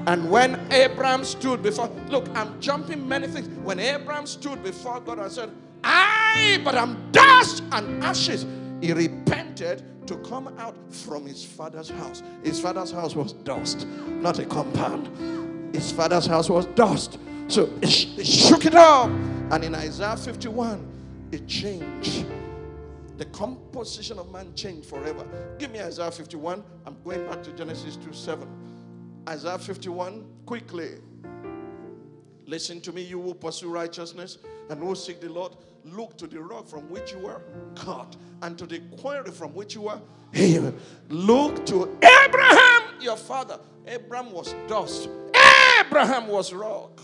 And when Abraham stood before, look, I'm jumping many things. When Abraham stood before God and said, I, but I'm dust and ashes, he repented to come out from his father's house. His father's house was dust, not a compound. His father's house was dust. So he shook it off. And in Isaiah 51, it changed. The composition of man changed forever. Give me Isaiah 51. I'm going back to Genesis 2 7. Isaiah 51, quickly. Listen to me, you will pursue righteousness and will seek the Lord. Look to the rock from which you were cut, and to the quarry from which you were healed. Look to Abraham, your father. Abraham was dust, Abraham was rock.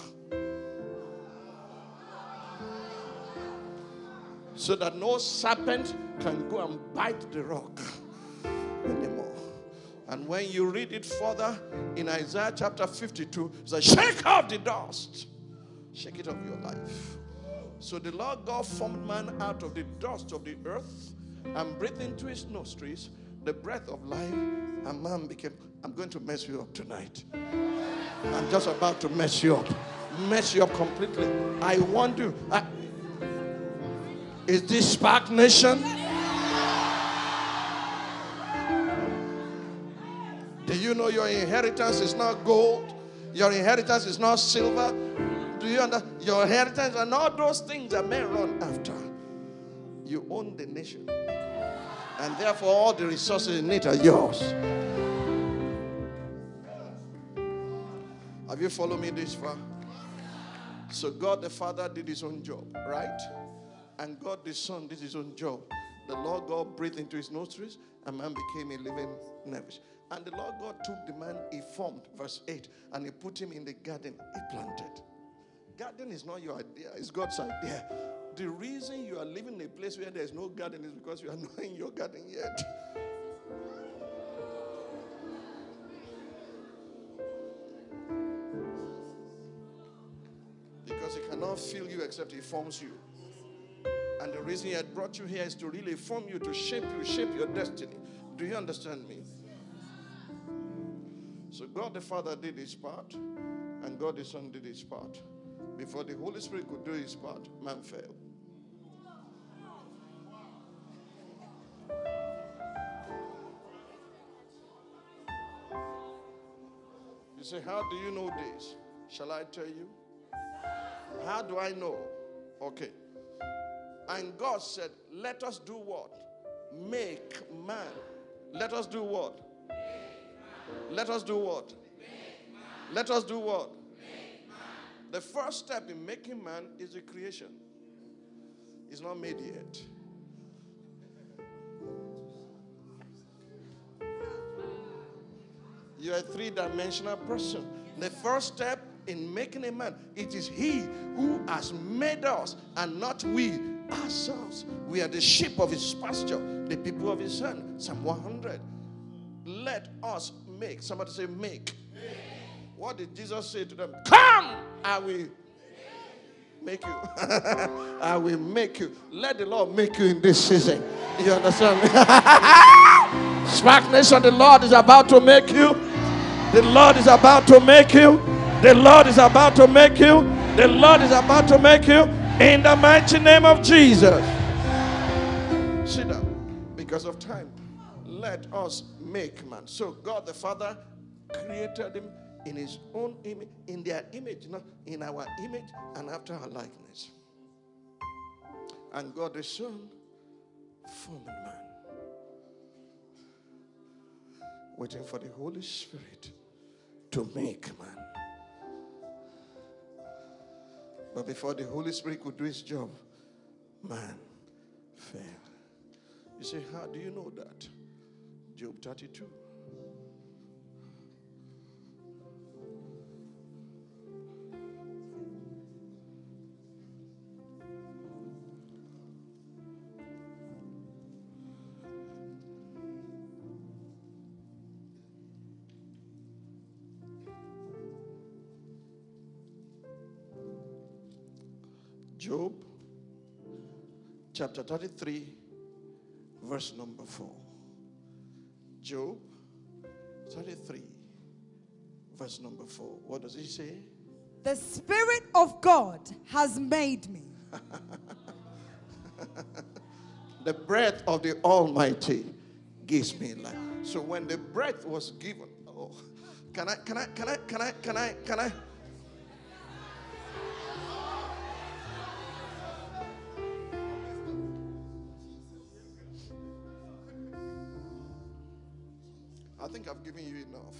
So that no serpent can go and bite the rock anymore. And when you read it further in Isaiah chapter 52, it says, Shake off the dust, shake it off your life. So the Lord God formed man out of the dust of the earth and breathed into his nostrils the breath of life, and man became. I'm going to mess you up tonight. I'm just about to mess you up. Mess you up completely. I want you. I, is this Spark Nation? Do you know your inheritance is not gold? Your inheritance is not silver. Do you understand? Your inheritance and all those things that men run after. You own the nation. And therefore, all the resources in it are yours. Have you followed me this far? So, God the Father did his own job, right? And God the Son did his own job. The Lord God breathed into his nostrils, and man became a living nephesh. And the Lord God took the man he formed, verse 8, and he put him in the garden he planted. Garden is not your idea, it's God's idea. The reason you are living in a place where there's no garden is because you are not in your garden yet. Because he cannot fill you except he forms you. And the reason he had brought you here is to really form you, to shape you, shape your destiny. Do you understand me? So God the Father did his part, and God the Son did his part. Before the Holy Spirit could do his part, man failed. You say, How do you know this? Shall I tell you? How do I know? Okay. And God said, Let us do what? Make man. Let us do what? Let us do what? Let us do what? The first step in making man is the creation. It's not made yet. You're a three dimensional person. The first step in making a man, it is He who has made us and not we ourselves. We are the sheep of His pasture, the people of His hand. Psalm 100. Let us make. Somebody say, make. What did Jesus say to them? Come, I will make you. I will make you. Let the Lord make you in this season. You understand? Spark Nation, the Lord is about to make you. The Lord is about to make you. The Lord is about to make you. The Lord is about to make you in the mighty name of Jesus. Sit down because of time. Let us make man. So God the Father created him in his own image, in their image, not in our image and after our likeness. And God the Son formed man. Waiting for the Holy Spirit to make man. But before the Holy Spirit could do his job, man fell. You say, How do you know that? Job 32. Job chapter 33, verse number 4. Job 33, verse number 4. What does he say? The Spirit of God has made me. the breath of the Almighty gives me life. So when the breath was given, oh, can I, can I, can I, can I, can I, can I? I've given you enough.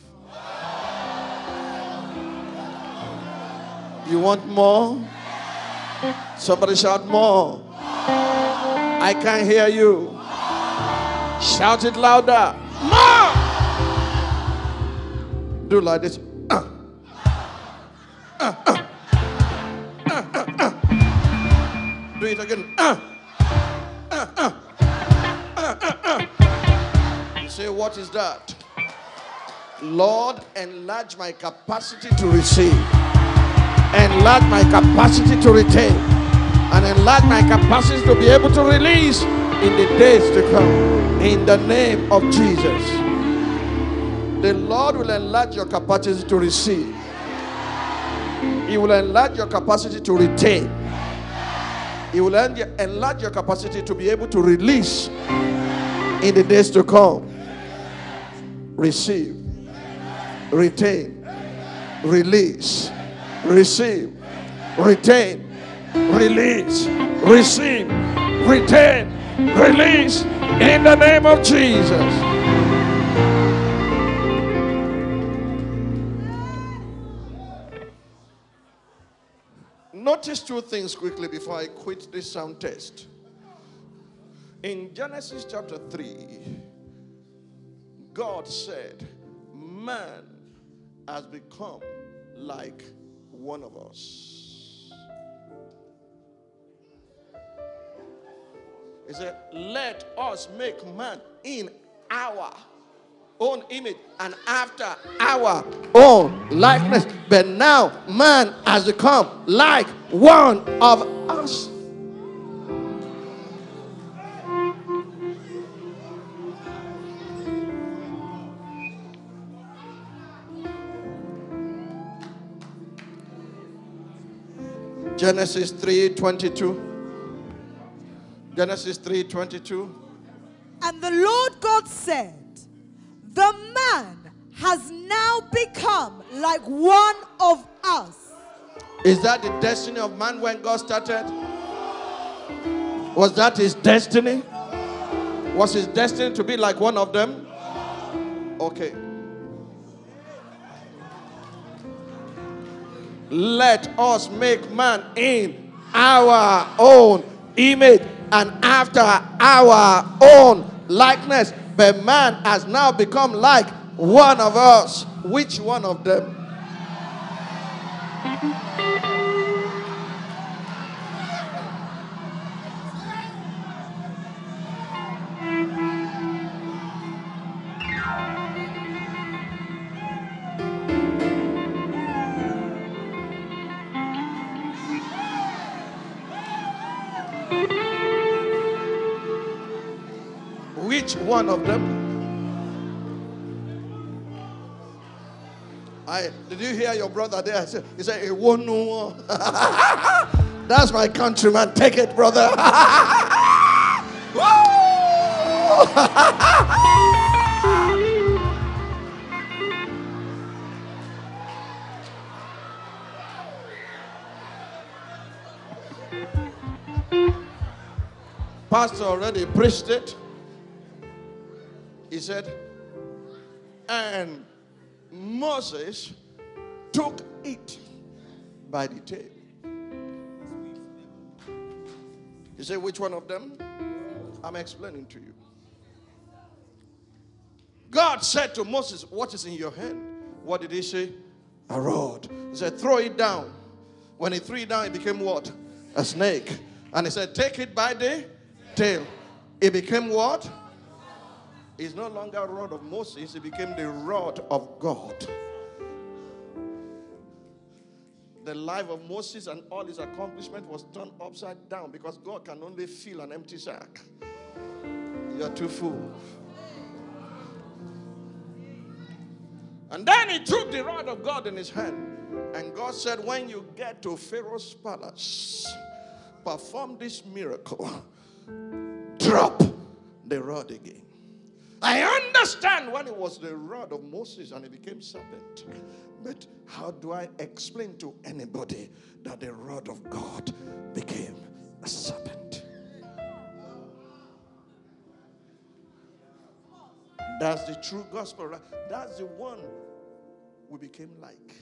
You want more? Somebody shout more. I can't hear you. Shout it louder. More. Do like this. Uh. Uh, uh. Do it again. You say, what is that? Lord, enlarge my capacity to receive, enlarge my capacity to retain, and enlarge my capacity to be able to release in the days to come. In the name of Jesus. The Lord will enlarge your capacity to receive, He will enlarge your capacity to retain, He will enlarge your capacity to be able to release in the days to come. Receive retain, release, receive, retain, release, receive, retain, release in the name of Jesus. Notice two things quickly before I quit this sound test. In Genesis chapter 3, God said, Man has become like one of us. He said, Let us make man in our own image and after our own likeness. But now man has become like one of us. Genesis 3:22. Genesis 3:22. And the Lord God said, The man has now become like one of us. Is that the destiny of man when God started? Was that his destiny? Was his destiny to be like one of them? Okay. Let us make man in our own image and after our own likeness. But man has now become like one of us. Which one of them? One of them? I did you hear your brother there? He said, "It won't no That's my countryman. Take it, brother. Pastor already preached it. He said, and Moses took it by the tail. He said, Which one of them? I'm explaining to you. God said to Moses, What is in your hand? What did he say? A rod. He said, Throw it down. When he threw it down, it became what? A snake. And he said, Take it by the tail. It became what? It's no longer rod of Moses, it became the rod of God. The life of Moses and all his accomplishment was turned upside down because God can only fill an empty sack. You're too full. And then he took the rod of God in his hand. And God said, When you get to Pharaoh's palace, perform this miracle. Drop the rod again. I understand when it was the rod of Moses and it became serpent. But how do I explain to anybody that the rod of God became a serpent? That's the true gospel. Right? That's the one we became like.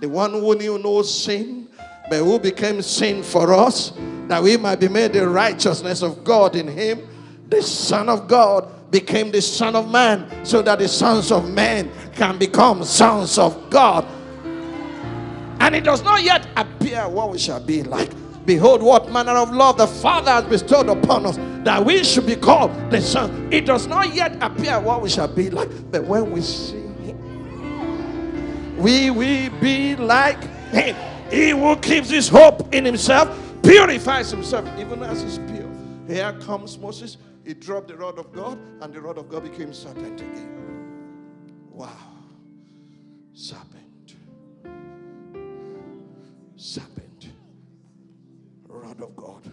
The one who knew no sin, but who became sin for us that we might be made the righteousness of God in him. The Son of God became the Son of Man so that the sons of men can become sons of God. And it does not yet appear what we shall be like. Behold, what manner of love the Father has bestowed upon us that we should be called the Son. It does not yet appear what we shall be like, but when we see Him, we will be like Him. He who keeps his hope in Himself purifies himself even as he's pure. Here comes Moses. He dropped the rod of God, and the rod of God became serpent again. Wow. Serpent. Serpent. Rod of God.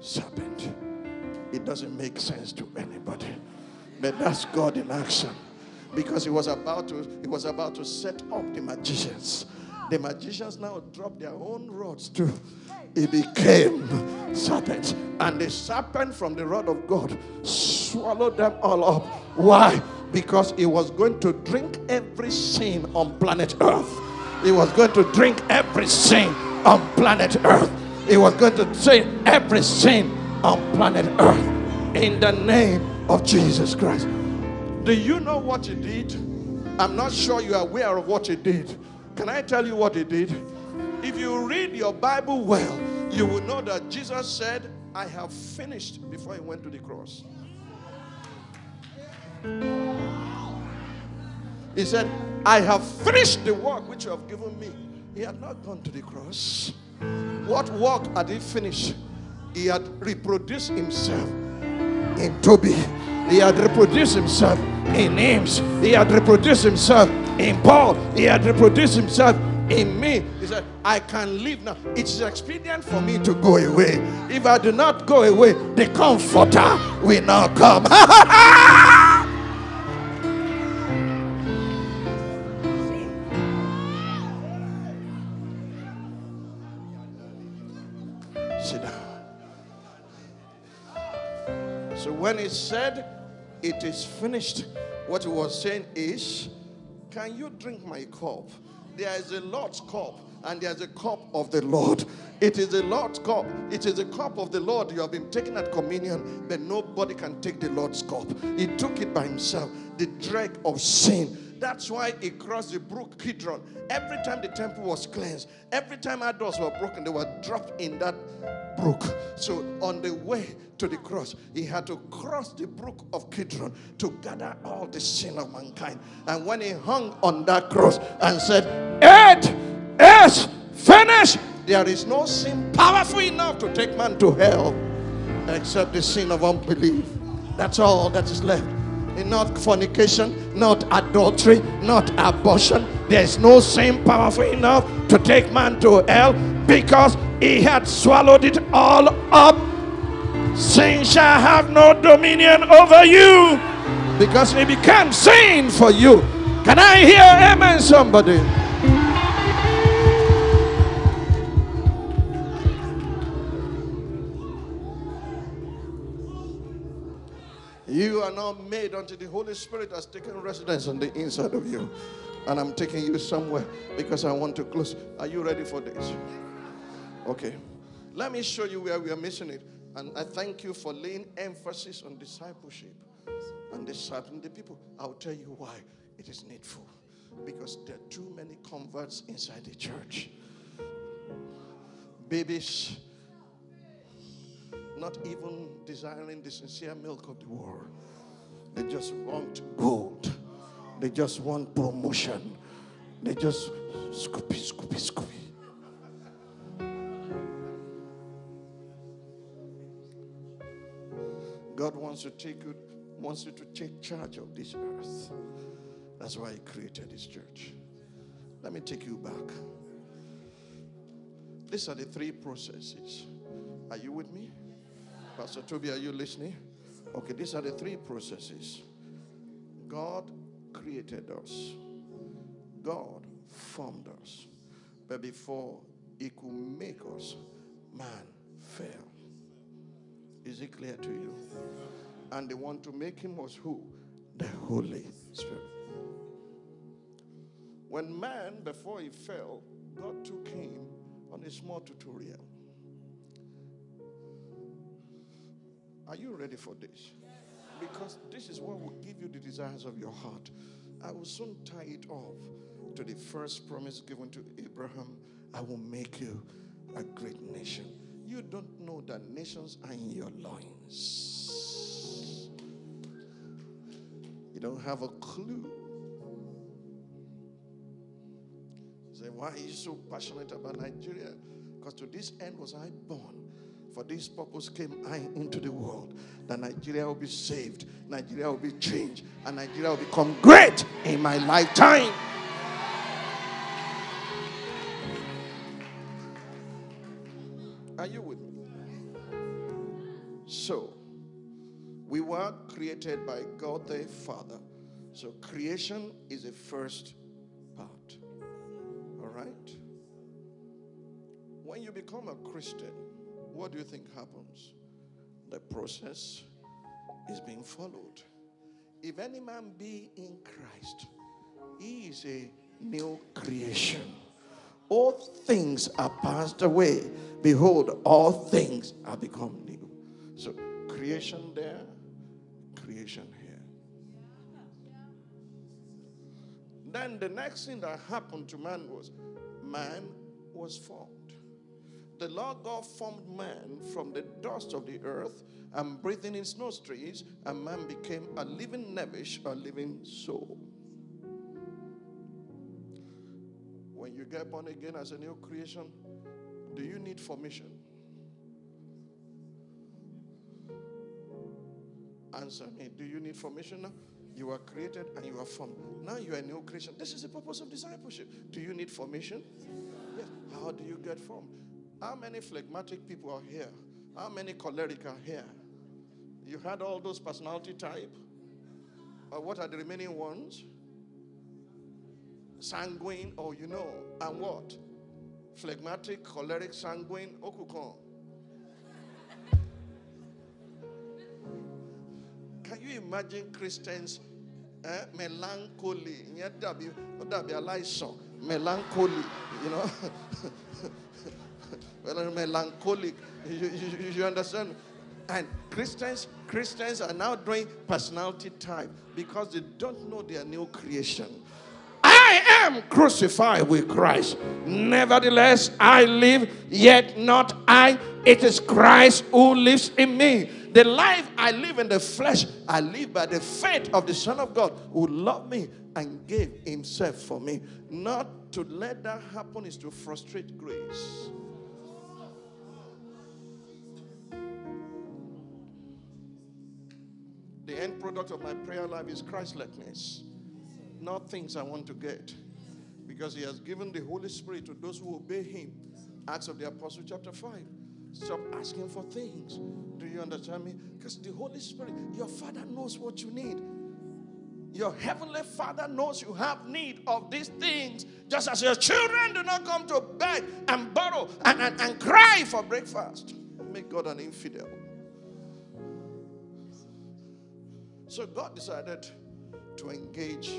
Serpent. It doesn't make sense to anybody. But that's God in action. Because he was about to, he was about to set up the magicians. The magicians now drop their own rods too it became serpents. And the serpent from the rod of God swallowed them all up. Why? Because he was going to drink every sin on planet Earth. He was going to drink every sin on planet Earth. He was going to drink every sin on planet Earth in the name of Jesus Christ. Do you know what he did? I'm not sure you are aware of what he did. Can I tell you what he did? If you read your Bible well, you will know that Jesus said, I have finished before he went to the cross. He said, I have finished the work which you have given me. He had not gone to the cross. What work had he finished? He had reproduced himself in Tobi. He had reproduced himself in James. He had reproduced himself in Paul. He had reproduced himself in me. He said, I can live now. It's expedient for me to go away. If I do not go away, the comforter will not come. when he said, It is finished, What he was saying is, Can you drink my cup? There is a Lord's cup and there's a cup of the Lord. It is the Lord's cup. It is the cup of the Lord. You have been taken at communion, but nobody can take the Lord's cup. He took it by himself. The drag of sin. That's why he crossed the brook Kidron. Every time the temple was cleansed, every time idols were broken, they were dropped in that brook. So on the way to the cross, he had to cross the brook of Kidron to gather all the sin of mankind. And when he hung on that cross and said, It is finished, there is no sin powerful enough to take man to hell except the sin of unbelief. That's all that is left. Not fornication, not adultery, not abortion. There's no sin powerful enough to take man to hell because he had swallowed it all up. Sin shall have no dominion over you because he became sin for you. Can I hear amen, somebody? You are now made until the Holy Spirit has taken residence on the inside of you. And I'm taking you somewhere because I want to close. Are you ready for this? Okay. Let me show you where we are missing it. And I thank you for laying emphasis on discipleship and discipling the people. I'll tell you why it is needful. Because there are too many converts inside the church. Babies not even desiring the sincere milk of the world. They just want gold. They just want promotion. They just scoopy, scoopy, scoopy. God wants to take you, wants you to take charge of this earth. That's why He created this church. Let me take you back. These are the three processes. Are you with me? Pastor Tobi, are you listening? Okay, these are the three processes. God created us, God formed us. But before He could make us, man fell. Is it clear to you? And the one to make him was who? The Holy Spirit. When man, before he fell, God took him on a small tutorial. Are you ready for this? Because this is what will give you the desires of your heart. I will soon tie it off to the first promise given to Abraham I will make you a great nation. You don't know that nations are in your loins. You don't have a clue. Say, why are you so passionate about Nigeria? Because to this end was I born. For this purpose came I into the world that Nigeria will be saved, Nigeria will be changed, and Nigeria will become great in my lifetime. Are you with me? So, we were created by God the Father. So, creation is the first part. All right? When you become a Christian, what do you think happens? The process is being followed. If any man be in Christ, he is a new creation. All things are passed away. Behold, all things are become new. So, creation there, creation here. Then the next thing that happened to man was man was formed the Lord God formed man from the dust of the earth and breathing in his nostrils, and man became a living nephesh, a living soul. When you get born again as a new creation, do you need formation? Answer me. Do you need formation now? You are created and you are formed. Now you are a new creation. This is the purpose of discipleship. Do you need formation? Yes. How do you get formed? How many phlegmatic people are here? How many choleric are here? You had all those personality type? Or what are the remaining ones? Sanguine, oh, you know. And what? Phlegmatic, choleric, sanguine, okukon. Can you imagine Christians Eh? Melancholy. Melancholy. You know. melancholic. You, you, you understand? And Christians, Christians are now doing personality type because they don't know their new creation. I am crucified with Christ. Nevertheless, I live, yet not I. It is Christ who lives in me. The life I live in the flesh, I live by the faith of the Son of God who loved me and gave himself for me. Not to let that happen is to frustrate grace. The end product of my prayer life is Christlikeness, not things I want to get. Because he has given the Holy Spirit to those who obey him. Acts of the Apostle, chapter 5. Stop asking for things. Do you understand me? Because the Holy Spirit, your Father knows what you need. Your heavenly Father knows you have need of these things, just as your children do not come to beg and borrow and, and, and cry for breakfast. Make God an infidel. So God decided to engage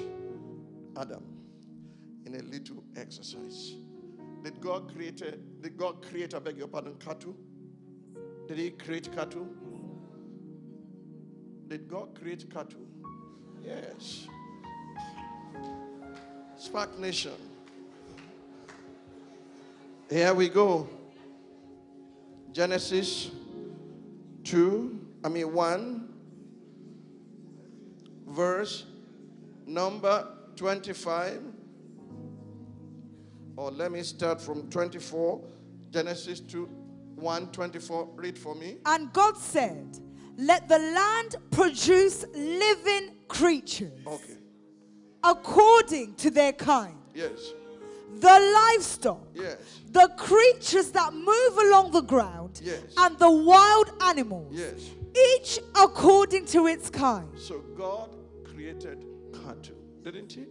Adam in a little exercise. Did God create a, did God create, I beg your pardon, cattle? Did he create cattle? Did God create cattle? Yes. Spark Nation. Here we go. Genesis 2, I mean 1, verse number 25. Or let me start from 24. Genesis 2, 1, 24. Read for me. And God said, Let the land produce living creatures Okay. according to their kind, Yes. the livestock, Yes. the creatures that move along the ground, Yes. and the wild animals, Yes. each according to its kind. So God created cattle, didn't he?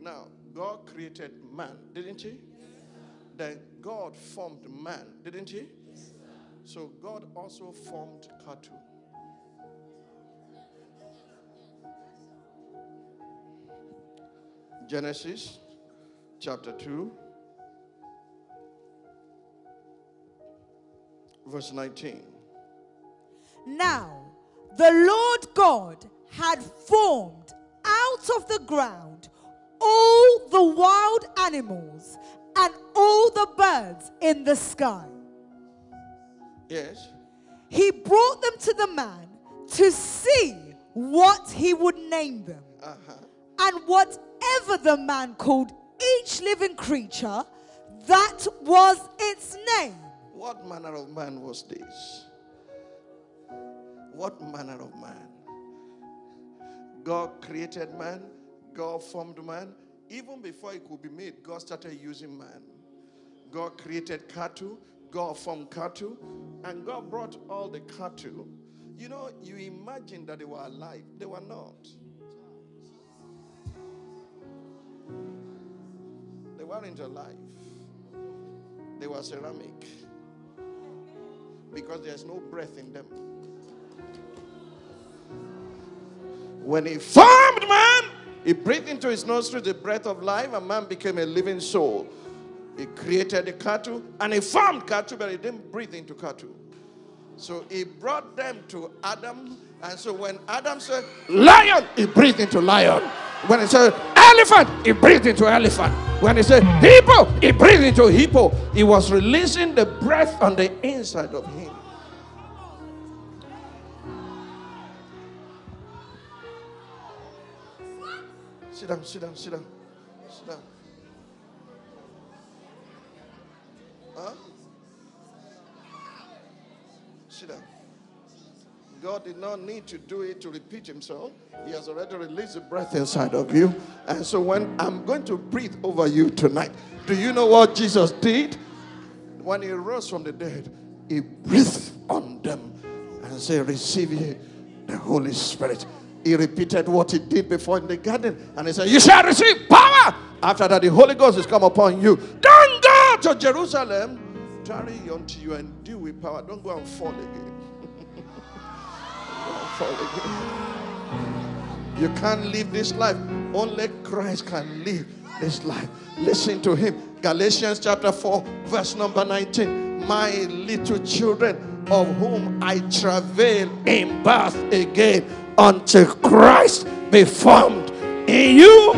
Now, God created man, didn't he? Then God formed man, didn't he? So God also formed cattle. Genesis chapter 2, verse 19. Now, the Lord God had formed out of the ground all the wild animals and all the birds in the sky. Yes. He brought them to the man to see what he would name them. Uh-huh. And whatever the man called each living creature, that was its name. What manner of man was this? What manner of man? God created man, God formed man. Even before it could be made, God started using man. God created cattle, God formed cattle, and God brought all the cattle. You know, you imagine that they were alive, they were not. They weren't alive, they were ceramic because there's no breath in them. When he formed man, he breathed into his nostrils the breath of life, and man became a living soul. He created the cattle and he formed cattle, but he didn't breathe into cattle. So he brought them to Adam. And so when Adam said, Lion, he breathed into lion. When he said, Elephant, he breathed into elephant. When he said, Hippo, he breathed into hippo. He was releasing the breath on the inside of him. Sit down, sit down, sit down, sit down. Huh? Sit down. God did not need to do it to repeat himself. He has already released the breath inside of you. And so when I'm going to breathe over you tonight, do you know what Jesus did? When he rose from the dead, he breathed on them and said, Receive the Holy Spirit. He repeated what he did before in the garden. And he said, You shall receive power. After that, the Holy Ghost is come upon you. Don't go to Jerusalem. Tarry until you and endue with power. Don't go and fall again. Don't fall again. You can't live this life. Only Christ can live this life. Listen to him. Galatians chapter 4, verse number 19. My little children, of whom I travail in birth again, until Christ be formed in you.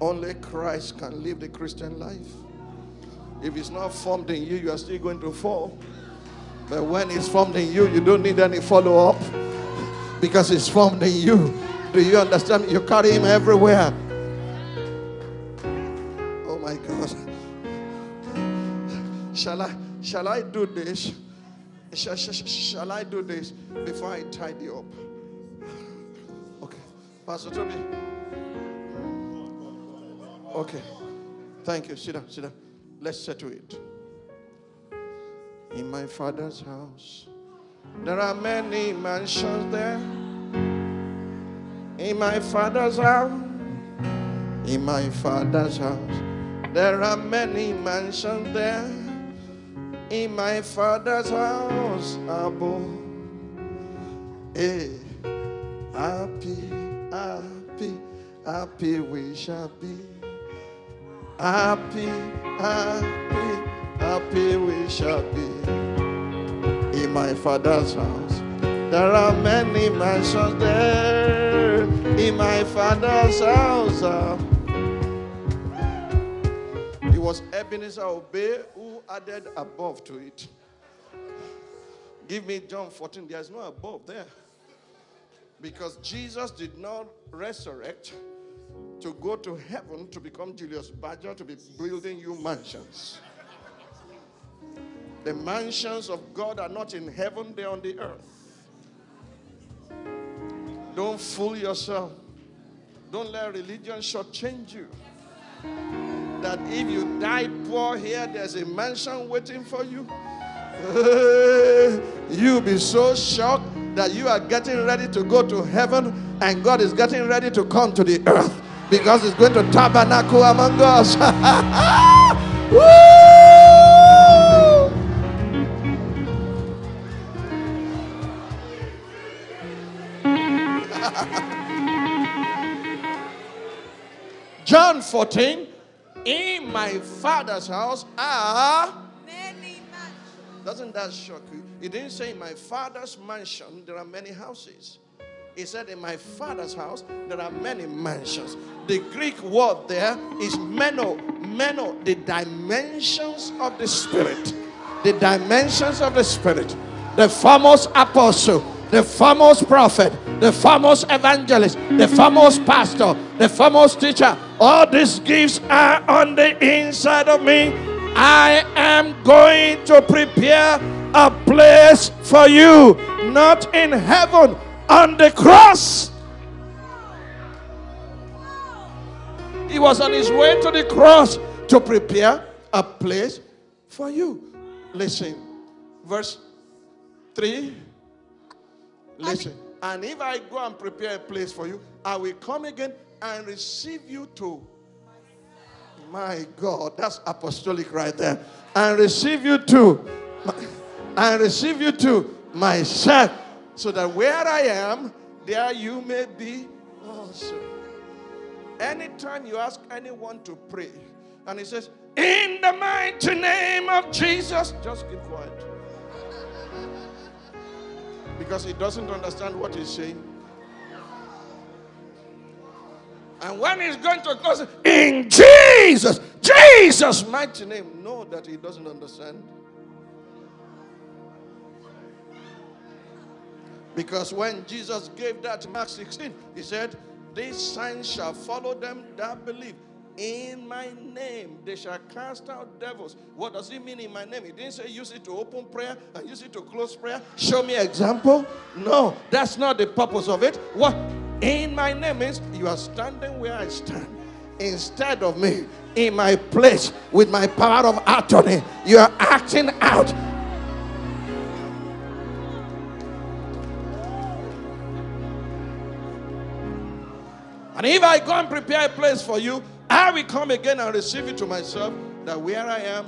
Only Christ can live the Christian life. If it's not formed in you, you are still going to fall. But when it's formed in you, you don't need any follow up because it's formed in you. Do you understand? You carry him everywhere. My God. Shall I shall I do this? Shall, shall, shall I do this before I tidy up? Okay. Pastor Tobi. Okay. Thank you. Sit down, sit down. Let's settle it. In my father's house, there are many mansions there. In my father's house, in my father's house, there are many mansions there. In my father's house, above. Hey, happy, happy, happy we shall be. Happy, happy, happy we shall be in my father's house. There are many mansions there in my father's house. uh. It was Ebenezer Obey who added above to it. Give me John 14. There's no above there. Because Jesus did not resurrect to go to heaven to become Julius Berger to be building you mansions. The mansions of God are not in heaven, they're on the earth. Don't fool yourself. Don't let religion shortchange you. That if you die poor here, there's a mansion waiting for you. You'll be so shocked that you are getting ready to go to heaven and God is getting ready to come to the earth because He's going to tabernacle among us. John 14, in my father's house are Many mansions. doesn't that shock you? He didn't say in my father's mansion there are many houses. He said in my father's house there are many mansions. The Greek word there is meno, meno, the dimensions of the spirit. The dimensions of the spirit. The famous apostle, the famous prophet, the famous evangelist, the famous pastor, the famous teacher. All these gifts are on the inside of me. I am going to prepare a place for you, not in heaven, on the cross. He was on his way to the cross to prepare a place for you. Listen, verse 3. Listen, and if I go and prepare a place for you, I will come again and receive you to my God, that's apostolic right there. And receive you to, and receive you to myself, so that where I am, there you may be also. Anytime you ask anyone to pray, and he says, In the mighty name of Jesus, just keep quiet. Because he doesn't understand what he's saying. And when he's going to close, in Jesus, Jesus' mighty name, know that he doesn't understand. Because when Jesus gave that Mark 16, he said, These signs shall follow them that believe. In my name they shall cast out devils. What does it mean in my name? He didn't say use it to open prayer and use it to close prayer. Show me example. No, that's not the purpose of it. What in my name means you are standing where I stand. Instead of me in my place with my power of attorney, you are acting out And if I go and prepare a place for you, I will come again and receive it to myself, that where I am,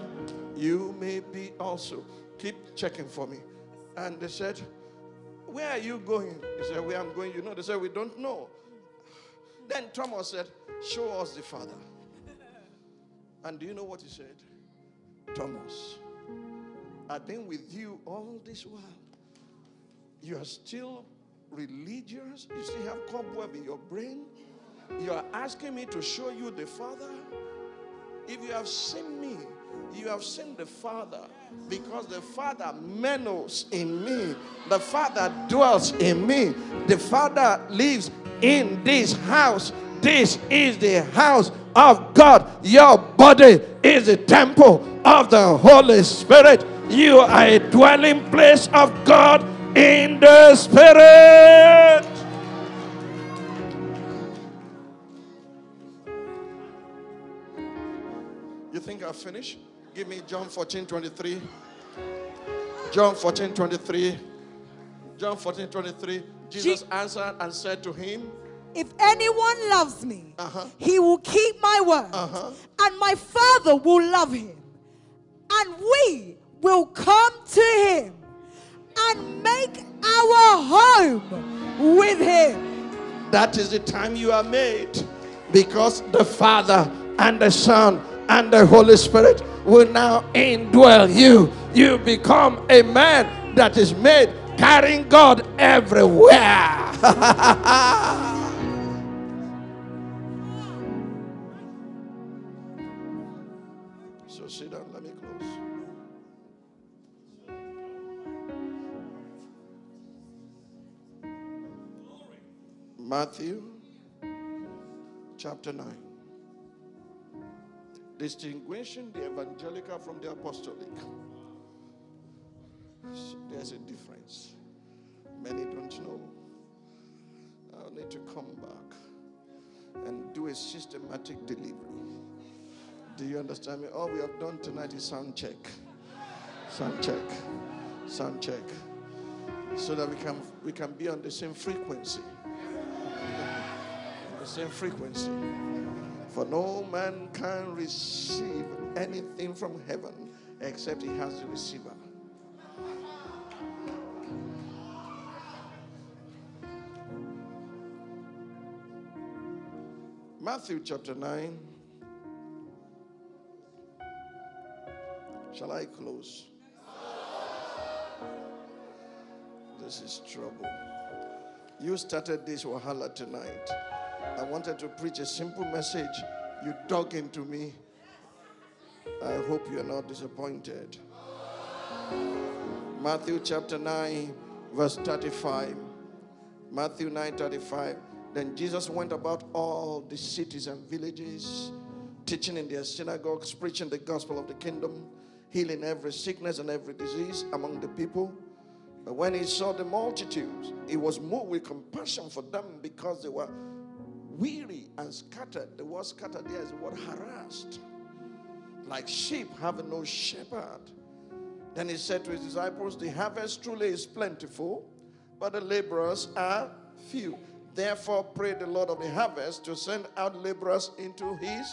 you may be also. Keep checking for me. And they said, Where are you going? He said, Where I'm going, you know. They said, We don't know. Then Thomas said, Show us the Father. And do you know what he said? Thomas, I've been with you all this while. You are still religious. You still have cobweb in your brain. You are asking me to show you the Father. If you have seen me, you have seen the Father because the Father menos in me. The Father dwells in me. The Father lives in this house. This is the house of God. Your body is the temple of the Holy Spirit. You are a dwelling place of God in the Spirit. You think I've finished? Give me John 14 23. John 14 23. John 14 23. Jesus Je- answered and said to him, If anyone loves me, Uh-huh. he will keep my word, Uh-huh. and my Father will love him, and we will come to him and make our home with him. That is the time you are made because the Father and the Son and the Holy Spirit will now indwell you. You become a man that is made carrying God everywhere. so sit down, let me close. Matthew chapter 9. Distinguishing the evangelical from the apostolic. There's a difference. Many don't know. I'll need to come back and do a systematic delivery. Do you understand me? All we have done tonight is sound check. Sound check. Sound check. So that we can we can be on the same frequency the same frequency. For no man can receive anything from heaven except he has the receiver. Matthew chapter 9. Shall I close? This is trouble. You started this wahala tonight. I wanted to preach a simple message. You dug into me. I hope you're not disappointed. Matthew chapter 9, verse 35. Matthew 9 35. Then Jesus went about all the cities and villages, teaching in their synagogues, preaching the gospel of the kingdom, healing every sickness and every disease among the people. But when he saw the multitudes, he was moved with compassion for them because they were weary and scattered. The word scattered there is the word harassed, like sheep having no shepherd. Then he said to his disciples, The harvest truly is plentiful, but the laborers are few. Therefore, pray the Lord of the harvest to send out laborers into his.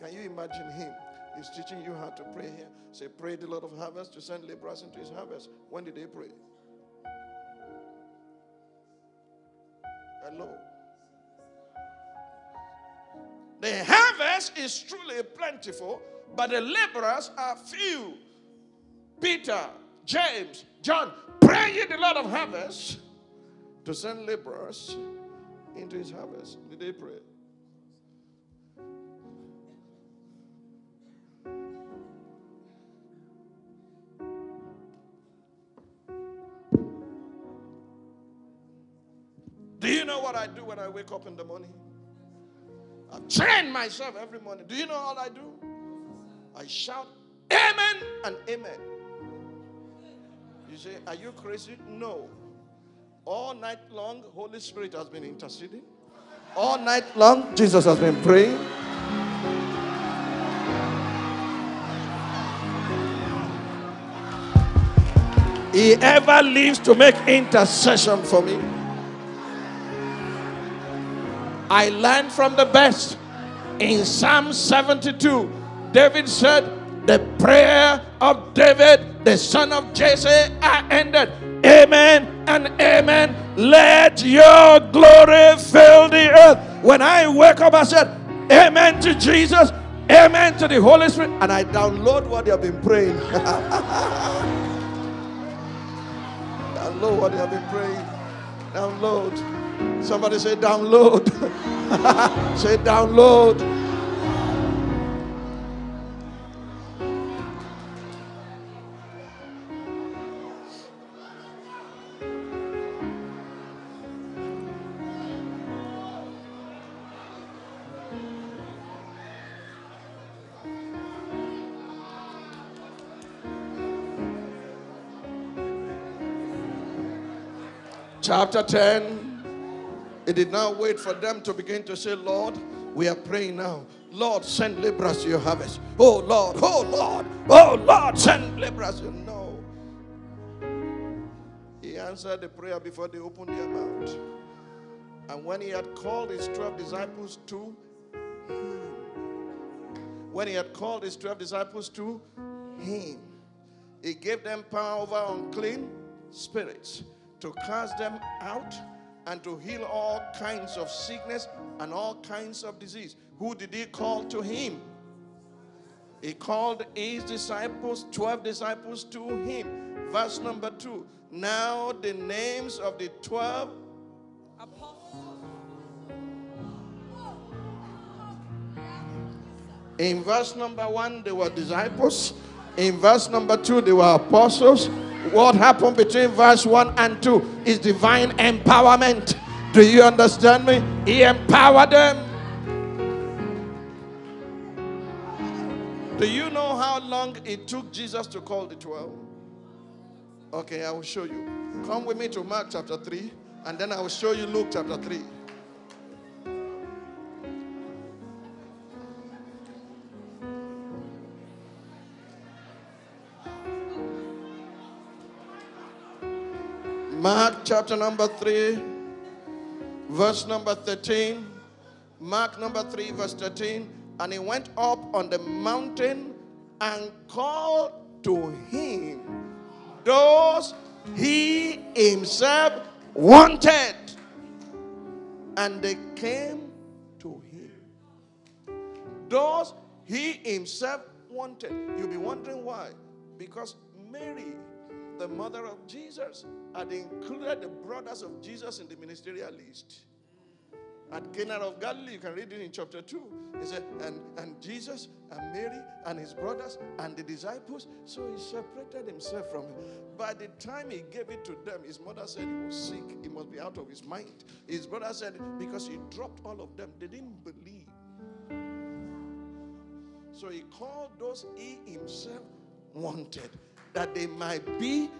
Can you imagine him? He's teaching you how to pray here. Say, pray the Lord of harvest to send laborers into his harvest. When did they pray? Hello. The harvest is truly plentiful, but the laborers are few. Peter, James, John, pray ye the Lord of harvest to send laborers into his harvest. Did they pray? Do you know what I do when I wake up in the morning? I train myself every morning. Do you know all I do? I shout amen and amen. You say, Are you crazy? No. All night long, Holy Spirit has been interceding. All night long, Jesus has been praying. He ever lives to make intercession for me. I learn from the best. In Psalm 72, David said, The prayer of David, the son of Jesse, are ended. Amen and amen. Let your glory fill the earth. When I wake up, I said, Amen to Jesus, Amen to the Holy Spirit, and I download what they have been praying. download what they have been praying. Download. Somebody say, Download. say, Download. chapter 10, it did not wait for them to begin to say, Lord, we are praying now. Lord, send laborers to your harvest. Oh Lord, oh Lord, oh Lord, send laborers. No. He answered the prayer before they opened their mouth. And when he had called his 12 disciples to him, when he had called his 12 disciples to him, he gave them power over unclean spirits to cast them out and to heal all kinds of sickness and all kinds of disease. Who did he call to him? He called his disciples, 12 disciples to him. Verse number 2. Now the names of the 12 In verse number 1 they were disciples. In verse number 2 they were apostles. What happened between verse 1 and 2 is divine empowerment. Do you understand me? He empowered them. Do you know how long it took Jesus to call the 12? Okay, I will show you. Come with me to Mark chapter 3, and then I will show you Luke chapter 3. Mark chapter number 3, verse number 13. Mark number 3, verse 13. And he went up on the mountain and called to him those he himself wanted. And they came to him. Those he himself wanted. You'll be wondering why. Because Mary the mother of Jesus, had included the brothers of Jesus in the ministerial list. At Cana of Galilee, you can read it in chapter 2. He said, and, and Jesus and Mary and his brothers and the disciples. So he separated himself from them. By the time he gave it to them, his mother said he was sick. He must be out of his mind. His brother said, because he dropped all of them, they didn't believe. So he called those he himself wanted that they might be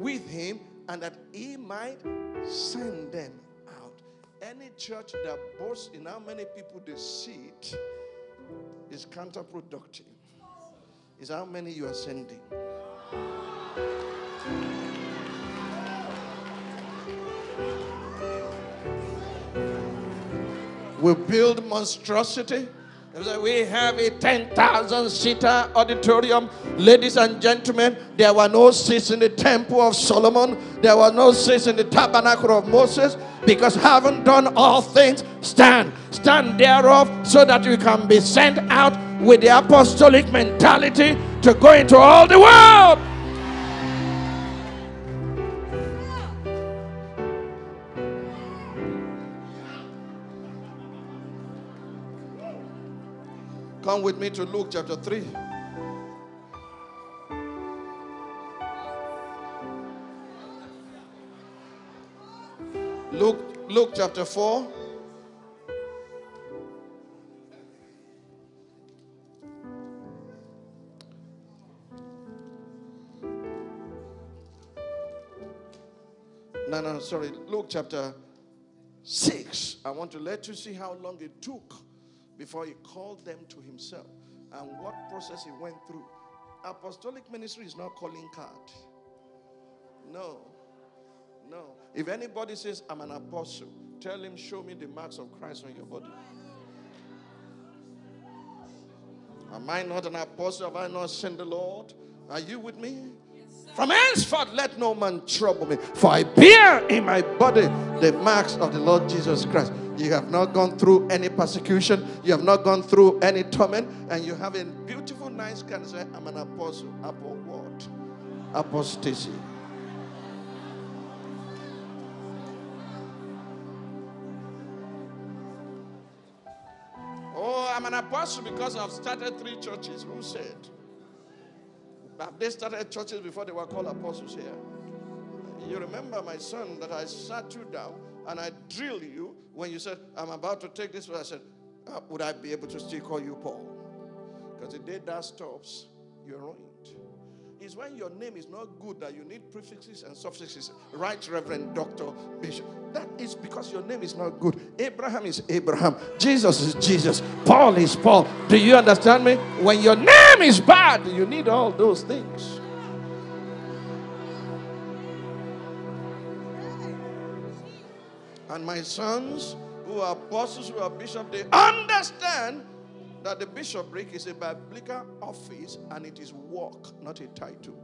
with him and that he might send them out. Any church that boasts in how many people they seat is counterproductive. Is how many you are sending. We build monstrosity we have a 10,000 seater auditorium. Ladies and gentlemen, there were no seats in the temple of Solomon. There were no seats in the tabernacle of Moses. Because having done all things, stand. Stand thereof so that you can be sent out with the apostolic mentality to go into all the world. Come with me to Luke chapter 3. Luke, Luke chapter 4. No, no, sorry. Luke chapter 6. I want to let you see how long it took before he called them to himself and what process he went through. Apostolic ministry is not calling card. No. No. If anybody says, I'm an apostle, tell him, show me the marks of Christ on your body. Am I not an apostle? Have I not sent the Lord? Are you with me? From henceforth, let no man trouble me, for I bear in my body the marks of the Lord Jesus Christ. You have not gone through any persecution, you have not gone through any torment, and you have a beautiful, nice of say, I'm an apostle. Apo what? Apostasy. Oh, I'm an apostle because I've started three churches. Who said? They started churches before they were called apostles here? You remember, my son, that I sat you down and I drilled you when you said, I'm about to take this. I said, uh, Would I be able to still call you Paul? Because the day that stops, you're ruined. It's when your name is not good that you need prefixes and suffixes. Right, Reverend Doctor Bishop. That is because your name is not good. Abraham is Abraham. Jesus is Jesus. Paul is Paul. Do you understand me? When your name is bad, you need all those things. And my sons, who are apostles, who are bishops, they understand that the bishopric is a biblical office and it is work, not a title.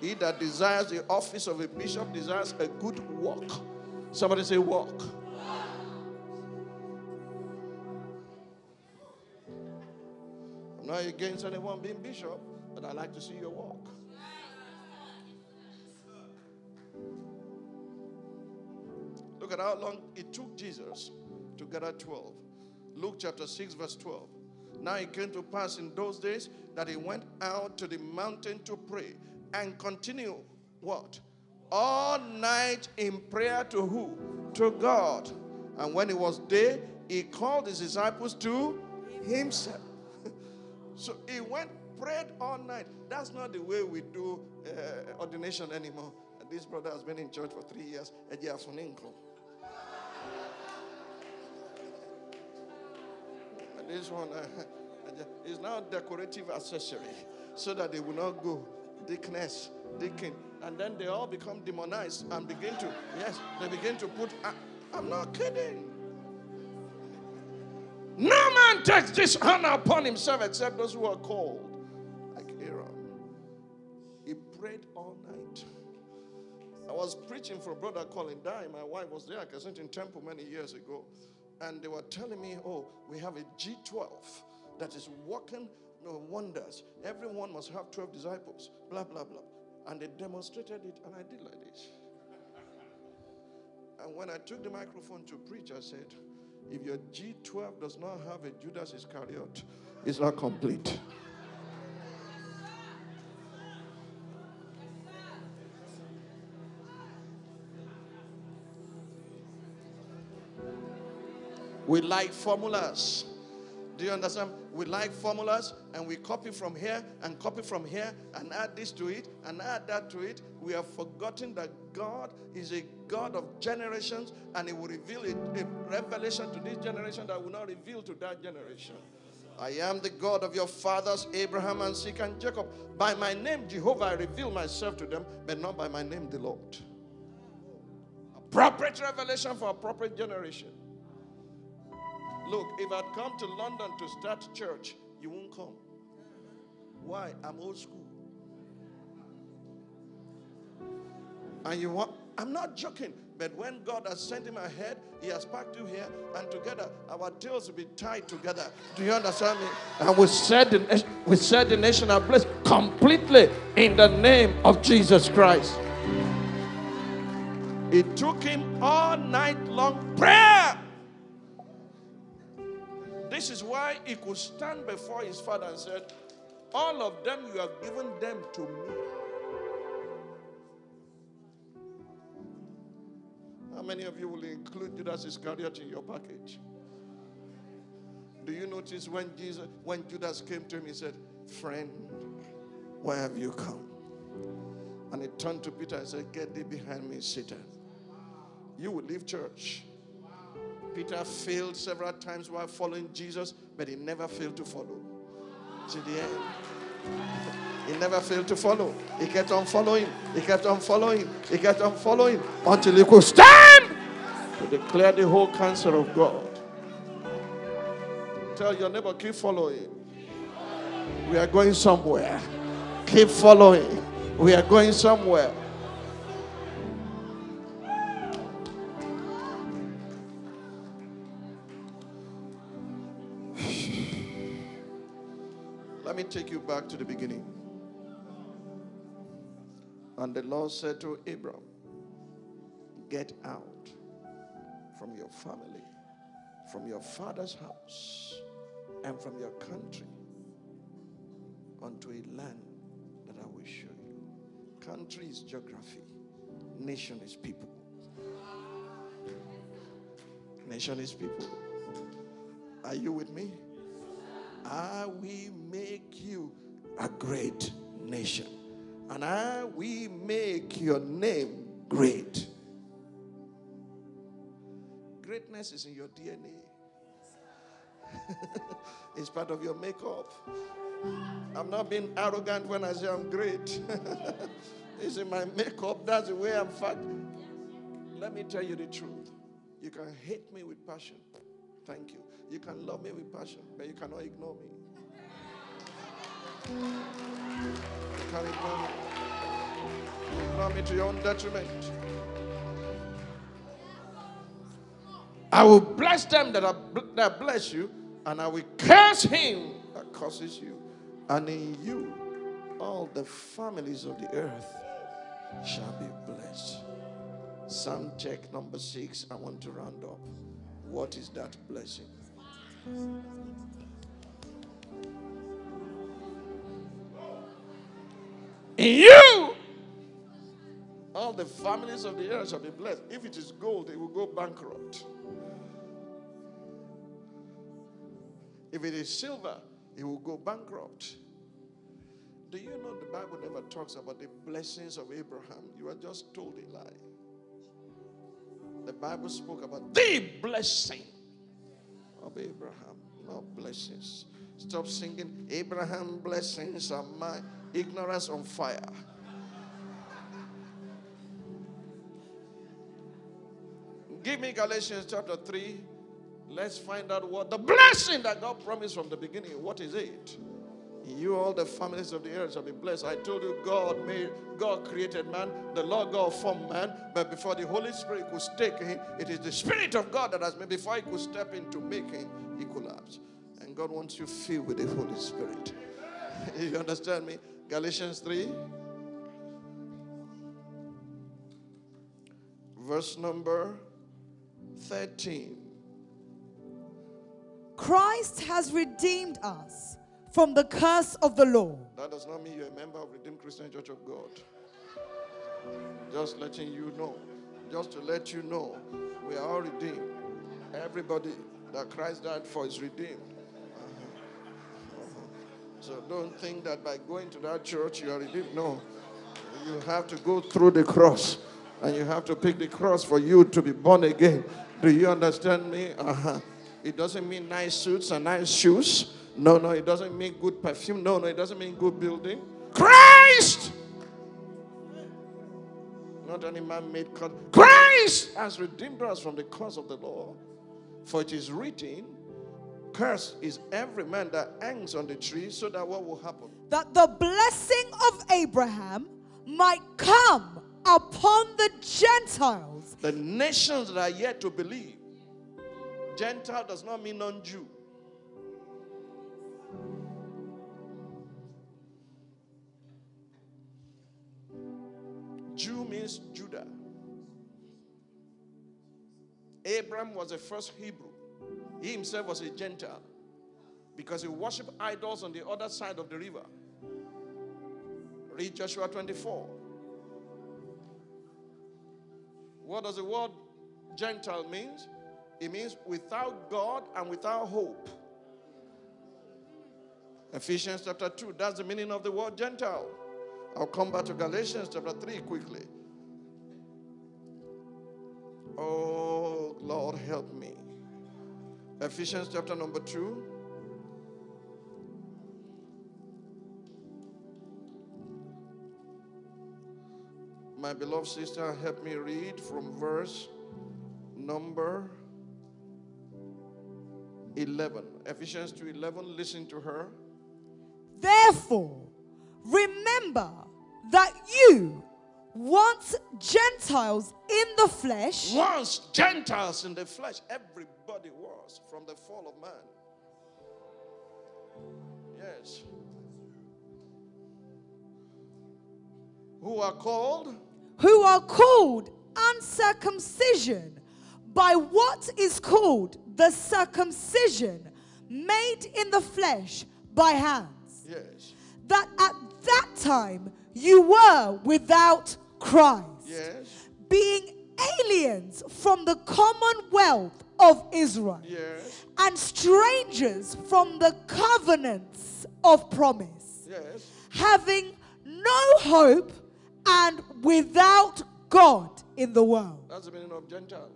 He that desires the office of a bishop desires a good work. Somebody say, work. I'm not against anyone being bishop, but I like to see your work. Look at how long it took Jesus to gather 12. Luke chapter 6, verse 12. Now it came to pass in those days that he went out to the mountain to pray and continue what? All night in prayer to who? To God. And when it was day, he called his disciples to himself. so he went, prayed all night. That's not the way we do uh, ordination anymore. This brother has been in church for three years. This one uh, is now decorative accessory so that they will not go Dickness, deacon, and then they all become demonized and begin to yes, they begin to put. Uh, I'm not kidding. No man takes this honor upon himself except those who are called, like Aaron. He prayed all night. I was preaching for a brother Colin Dye. My wife was there at Kensington Temple many years ago and they were telling me, oh, we have a G12 that is working wonders. Everyone must have 12 disciples, blah, blah, blah. And they demonstrated it, and I did like this. And when I took the microphone to preach, I said, if your G12 does not have a Judas Iscariot, it's not complete. We like formulas. Do you understand? We like formulas and we copy from here and copy from here and add this to it and add that to it. We have forgotten that God is a God of generations and He will reveal a, a revelation to this generation that will not reveal to that generation. I am the God of your fathers, Abraham, and Isaac, and Jacob. By my name, Jehovah, I reveal myself to them, but not by my name, the Lord. Appropriate revelation for appropriate generation. Look, if I'd come to London to start church, you won't come. Why? I'm old school. And you want, I'm not joking, but when God has sent him ahead, he has packed you here, and together our tails will be tied together. Do you understand me? And we set the, we set the nation ablaze completely in the name of Jesus Christ. It took him all night long prayer this is why he could stand before his father and said, All of them you have given them to me. How many of you will include Judas Iscariot in your package? Do you notice when Jesus, when Judas came to him, he said, Friend, why have you come? And he turned to Peter and said, Get thee behind me, Satan. You will leave church Peter failed several times while following Jesus, but he never failed to follow. To the end. He never failed to follow. He kept on following. He kept on following. He kept on following until he could stand to declare the whole counsel of God. Tell your neighbor, keep following. We are going somewhere. Keep following. We are going somewhere. Take you back to the beginning. And the Lord said to Abram, Get out from your family, from your father's house, and from your country unto a land that I will show you. Country is geography, nation is people. Nation is people. Are you with me? I will make you a great nation, and I will make your name great. Greatness is in your DNA. it's part of your makeup. I'm not being arrogant when I say I'm great. it's in my makeup. That's the way I'm fat. Let me tell you the truth. You can hate me with passion. Thank you. You can love me with passion, but you cannot ignore me. You can't ignore me. You ignore me to your own detriment. I will bless them that, are, that bless you, and I will curse him that curses you. And in you, all the families of the earth shall be blessed. Psalm check number six. I want to round up. What is that blessing? In you, all the families of the earth shall be blessed. If it is gold, they will go bankrupt. If it is silver, it will go bankrupt. Do you know the Bible never talks about the blessings of Abraham? You are just told a lie. The Bible spoke about the blessing of Abraham, not blessings. Stop singing, Abraham blessings are my ignorance on fire. Give me Galatians chapter 3. Let's find out what the blessing that God promised from the beginning. What is it? You all the families of the earth shall be blessed. I told you God made God created man, the Lord God formed man, but before the Holy Spirit could take him, it is the Spirit of God that has made before he could step into making, he collapsed. And God wants you filled with the Holy Spirit. you understand me? Galatians 3. Verse number 13. Christ has redeemed us from the curse of the law. That does not mean you're a member of Redeemed Christian Church of God. Just letting you know. Just to let you know, we are all redeemed. Everybody that Christ died for is redeemed. Uh-huh. So don't think that by going to that church you are redeemed. No. You have to go through the cross. And you have to pick the cross for you to be born again. Do you understand me? Uh-huh. It doesn't mean nice suits and nice shoes. No, no, it doesn't mean good perfume. No, no, it doesn't mean good building. Christ! Not any man made cut. Christ has redeemed us from the curse of the law. For it is written, Cursed is every man that hangs on the tree, so that what will happen? That the blessing of Abraham might come upon the Gentiles. The nations that are yet to believe. Gentile does not mean non Jew. Means Judah. Abram was the first Hebrew. He himself was a Gentile because he worshiped idols on the other side of the river. Read Joshua 24. What does the word Gentile means? It means without God and without hope. Ephesians chapter 2, that's the meaning of the word Gentile. I'll come back to Galatians chapter 3 quickly. Oh, Lord, help me. Ephesians chapter number 2. My beloved sister, help me read from verse number 11. Ephesians 2 11. Listen to her. Therefore, remember that you, once Gentiles in the flesh, Once Gentiles in the flesh, everybody was from the fall of man. Yes. Who are called who are called uncircumcision by what is called the circumcision made in the flesh by hands, Yes. that at that time you were without Christ, Yes. being aliens from the commonwealth of Israel Yes. and strangers from the covenants of promise, Yes. having no hope and without God in the world. That's the meaning of Gentile.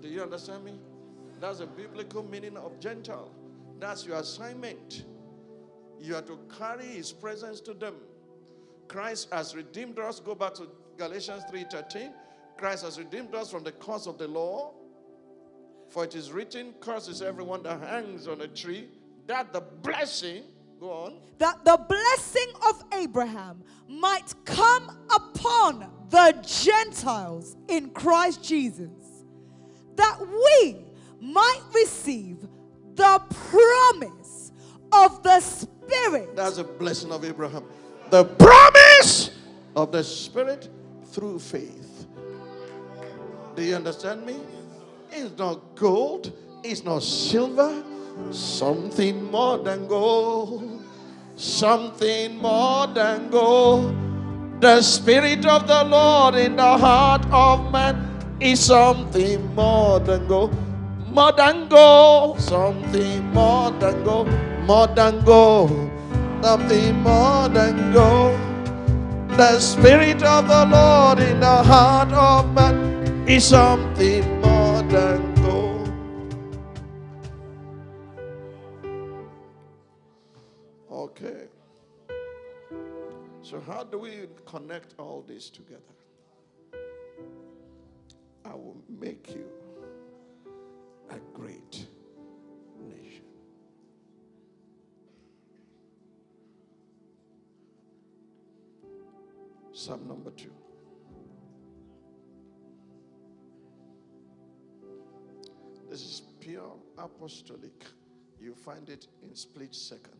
Do you understand me? That's the biblical meaning of Gentile. That's your assignment. You are to carry his presence to them. Christ has redeemed us. Go back to Galatians 3:13. Christ has redeemed us from the curse of the law. For it is written, Curse is everyone that hangs on a tree, that the blessing, go on, that the blessing of Abraham might come upon the Gentiles in Christ Jesus, that we might receive the promise of the Spirit That's a blessing of Abraham. The promise of the Spirit through faith. Do you understand me? It's not gold, it's not silver, something more than gold. Something more than gold. The Spirit of the Lord in the heart of man is something more than gold. More than gold, something more than gold, more than gold, something more than gold. The Spirit of the Lord in the heart of man is something more than gold. Okay. So, how do we connect all this together? I will make you a great Psalm number two. This is pure apostolic. You find it in split second.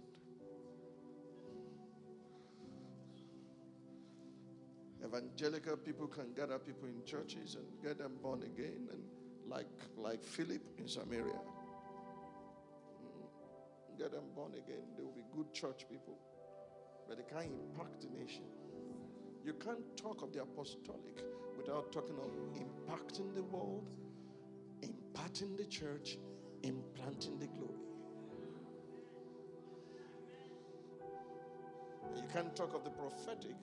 Evangelical people can gather people in churches and get them born again, and like like Philip in Samaria, Mm. get them born again. They will be good church people, but they can't impact the nation. You can't talk of the apostolic without talking of impacting the world, imparting the church, implanting the glory. You can't talk of the prophetic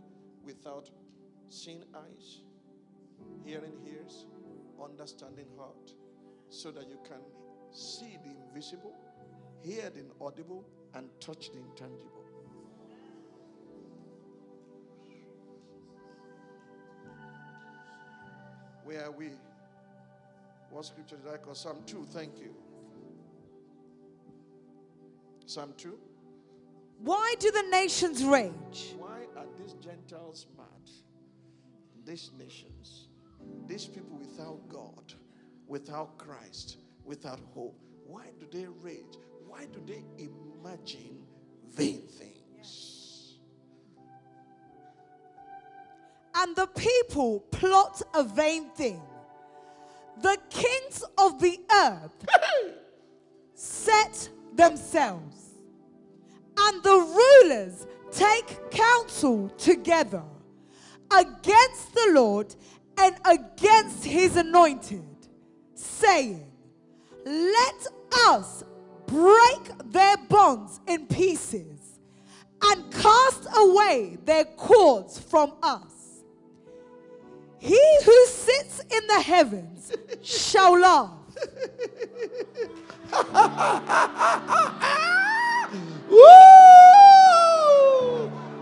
without seeing eyes, hearing ears, understanding heart, so that you can see the invisible, hear the inaudible, and touch the intangible. Where are we? What scripture did I call? Psalm 2. Thank you. Psalm 2. Why do the nations rage? Why are these Gentiles mad? These nations, these people without God, without Christ, without hope, why do they rage? Why do they imagine vain things? And the people plot a vain thing. The kings of the earth set themselves, and the rulers take counsel together against the Lord and against his anointed, saying, Let us break their bonds in pieces and cast away their cords from us. He who sits in the heavens shall laugh.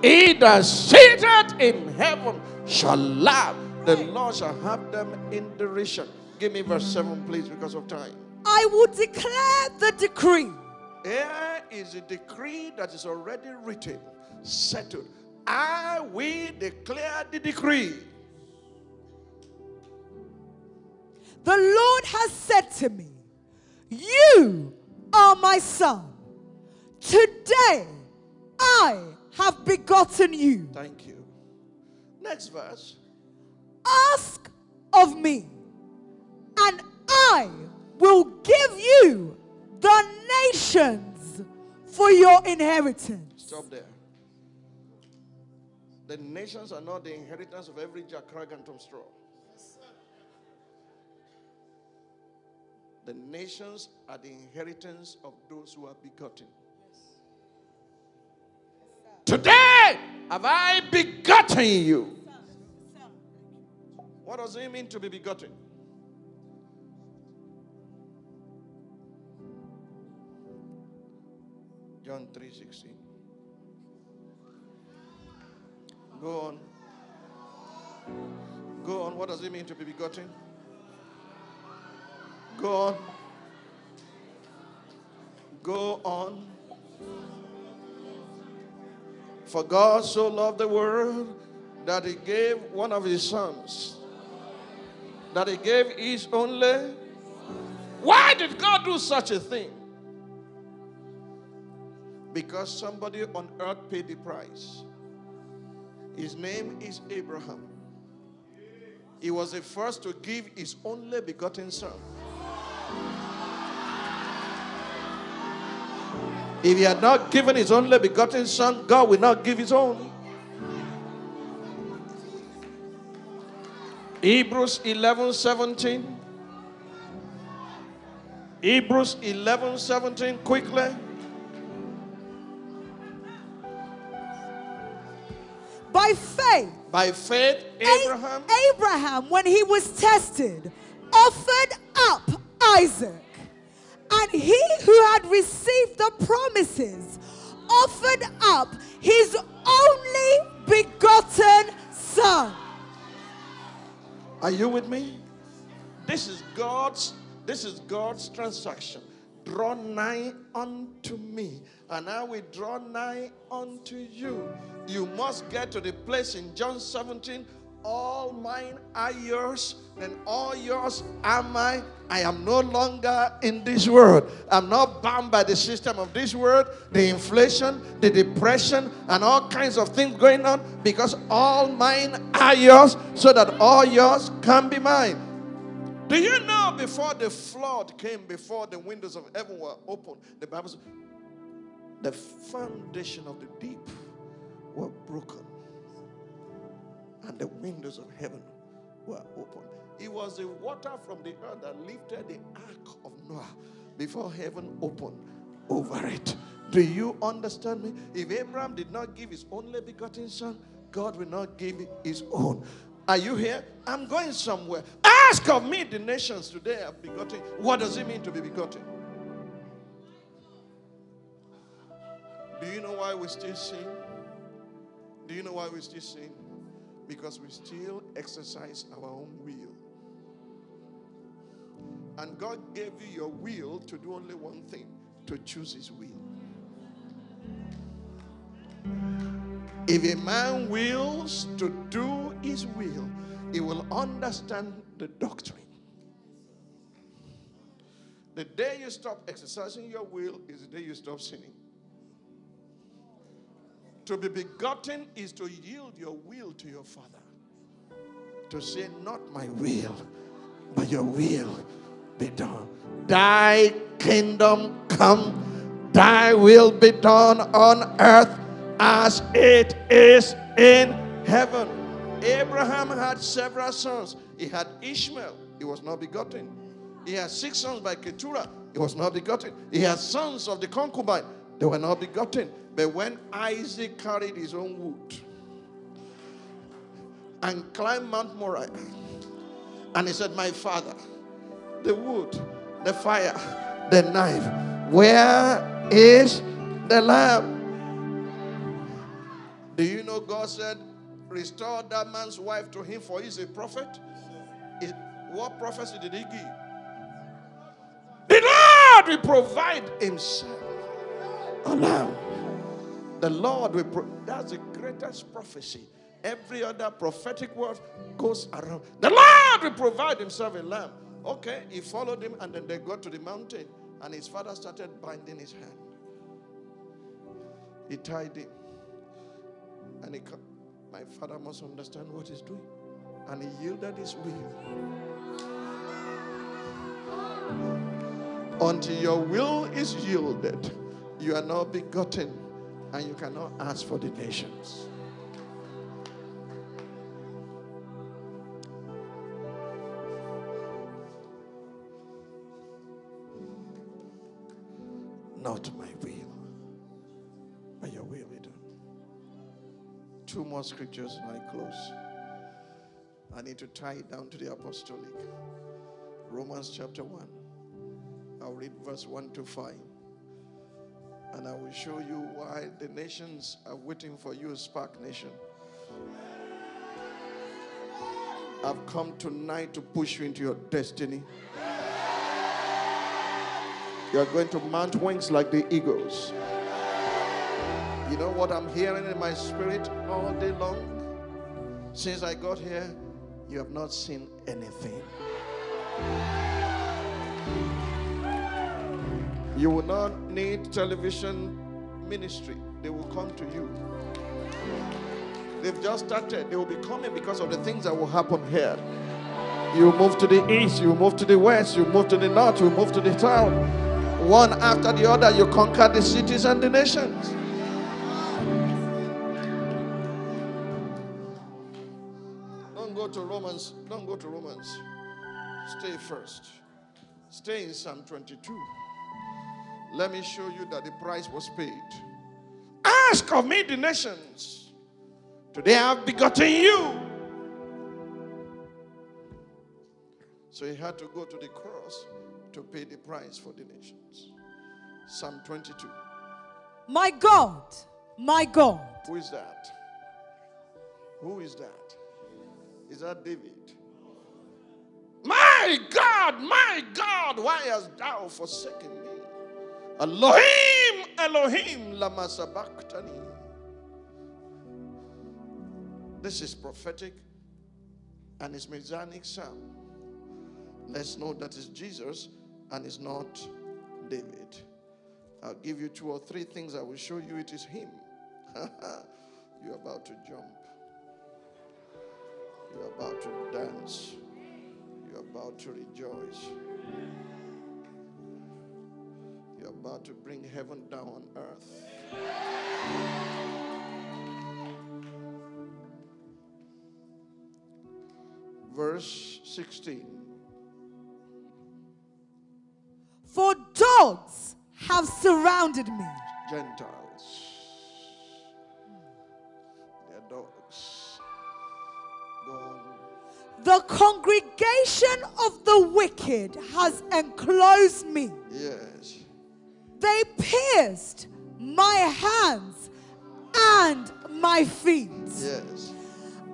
He that sitteth in heaven shall laugh. The Lord shall have them in derision. Give me verse 7, please, because of time. I will declare the decree. Here is a decree that is already written, settled. I will declare the decree. The Lord has said to me, You are my son. Today I have begotten you. Thank you. Next verse. Ask of me, and I will give you the nations for your inheritance. Stop there. The nations are not the inheritance of every Jack rag, and Tom The nations are the inheritance of those who are begotten. Today have I begotten you. What does it mean to be begotten? John 3:16. Go on. Go on. What does it mean to be begotten? Go on. Go on. For God so loved the world that he gave one of his sons. That he gave his only. Why did God do such a thing? Because somebody on earth paid the price. His name is Abraham. He was the first to give his only begotten son. If he had not given his only begotten son, God will not give his own. Hebrews 11 17. Hebrews 11 17, quickly. By faith, By faith, A- Abraham. Abraham, when he was tested, offered up Isaac. And he who had received the promises offered up his only begotten son. Are you with me? This is God's this is God's transaction. Draw nigh unto me, and I will draw nigh unto you. You must get to the place in John 17. All mine are yours, and all yours are mine. I am no longer in this world. I'm not bound by the system of this world, the inflation, the depression, and all kinds of things going on because all mine are yours, so that all yours can be mine. Do you know before the flood came, before the windows of heaven were opened, the Bible says the foundation of the deep were broken and the windows of heaven were open. It was the water from the earth that lifted the ark of Noah before heaven opened over it. Do you understand me? If Abraham did not give his only begotten son, God will not give his own. Are you here? I'm going somewhere. Ask of me the nations today are begotten. What does it mean to be begotten? Do you know why we still sin? Do you know why we still sin? Because we still exercise our own will. And God gave you your will to do only one thing to choose His will. If a man wills to do his will, he will understand the doctrine. The day you stop exercising your will is the day you stop sinning. To be begotten is to yield your will to your Father. To say, Not my will, but your will be done. Thy kingdom come, thy will be done on earth as it is in heaven. Abraham had several sons. He had Ishmael, he was not begotten. He had six sons by Keturah, he was not begotten. He had sons of the concubine, they were not begotten. But when Isaac carried his own wood and climbed Mount Moriah, and he said, My father, the wood, the fire, the knife, where is the lamb? Do you know God said, Restore that man's wife to him, for he's a prophet? What prophecy did he give? The Lord will provide himself. a lamb. The Lord will, pro- that's the greatest prophecy. Every other prophetic word goes around. The Lord will provide himself a lamb. Okay, he followed him and then they got to the mountain and his father started binding his hand. He tied him. And he, my father must understand what he's doing. And he yielded his will. Until your will is yielded, you are not begotten and you cannot ask for the nations. Not my will, but your will be done. Two more scriptures and I close. I need to tie it down to the apostolic. Romans chapter 1. I'll read verse 1 to 5. And I will show you why the nations are waiting for you, Spark Nation. I've come tonight to push you into your destiny. You're going to mount wings like the eagles. You know what I'm hearing in my spirit all day long? Since I got here, you have not seen anything. You will not need television ministry, they will come to you. They've just started, they will be coming because of the things that will happen here. You move to the east, you move to the west, you move to the north, you move to the south. One after the other, you conquer the cities and the nations. Don't go to Romans, don't go to Romans. Stay first. Stay in Psalm 22. Let me show you that the price was paid. Ask of me the nations. Today I have begotten you. So he had to go to the cross to pay the price for the nations. Psalm 22. My God, my God, Who is that? Who is that? Is that David? My God, my God, why hast thou forsaken me? Elohim, Elohim, lama sabachthani. This is prophetic and it's messianic psalm. Let's know that it's Jesus and it's not David. I'll give you two or three things I will show you it is him. You're about to jump. You're about to dance. You're about to rejoice. About to bring heaven down on earth. Verse 16. for dogs have surrounded me. Gentiles. They're dogs. The congregation of the wicked has enclosed me. Yes. They pierced my hands and my feet. Yes.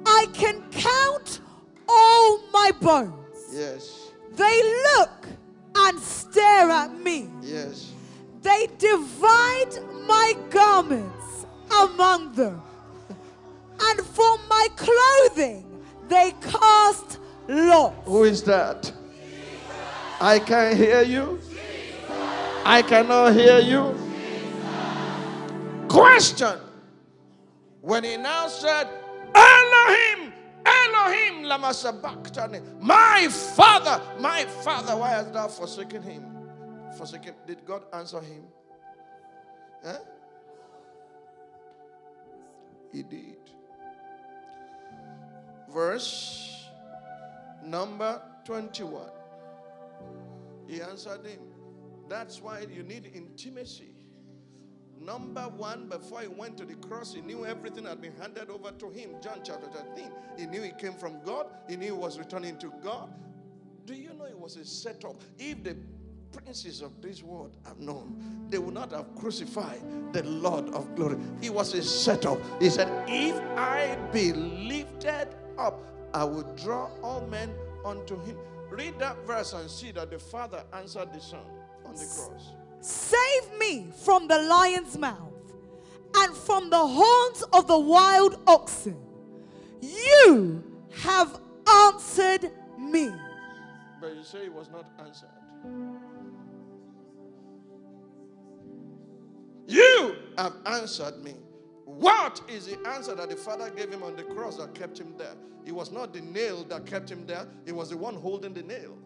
I can count all my bones. Yes. They look and stare at me. Yes. They divide my garments among them. And for my clothing, they cast lots. Who is that? I can't hear you. I cannot hear you. Question. When he now said, Elohim, Elohim, lama sabachthani. My father, my father, why hast thou forsaken him? Forsaken. Did God answer him? He did. Verse number 21. He answered him. That's why you need intimacy. Number one, before he went to the cross, he knew everything had been handed over to him. John chapter 13. He knew he came from God, he knew he was returning to God. Do you know it was a setup? If the princes of this world have known, they would not have crucified the Lord of glory. It was a setup. He said, If I be lifted up, I will draw all men unto him. Read that verse and see that the Father answered the Son on the cross. Save me from the lion's mouth and from the horns of the wild oxen. You have answered me. But you say it was not answered. You have answered me. What is the answer that the Father gave him on the cross that kept him there? It was not the nail that kept him there, it was the one holding the nail.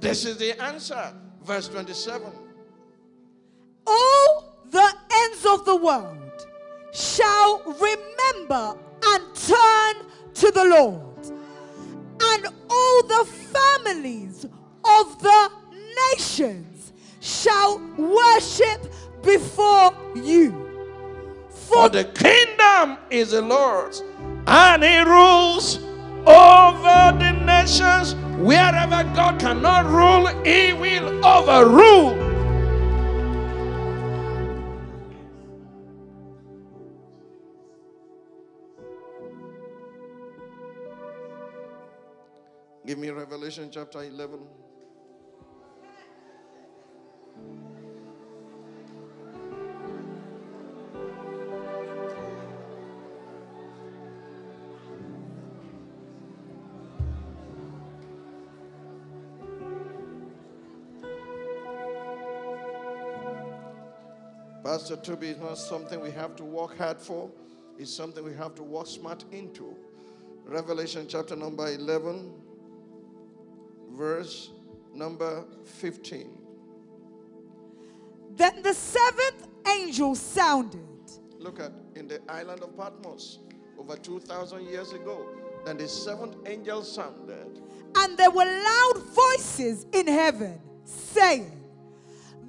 This is the answer. Verse 27. All the ends of the world shall remember and turn to the Lord, and all the families of the nations shall worship before you. For the kingdom is the Lord's, and he rules over the Wherever God cannot rule, he will overrule. Give me Revelation chapter 11. Pastor Tobi is not something we have to work hard for, it's something we have to work smart into. Revelation chapter number 11, verse number 15. Then the seventh angel sounded, Look at in the island of Patmos over 2,000 years ago. Then the seventh angel sounded. and there were loud voices in heaven saying,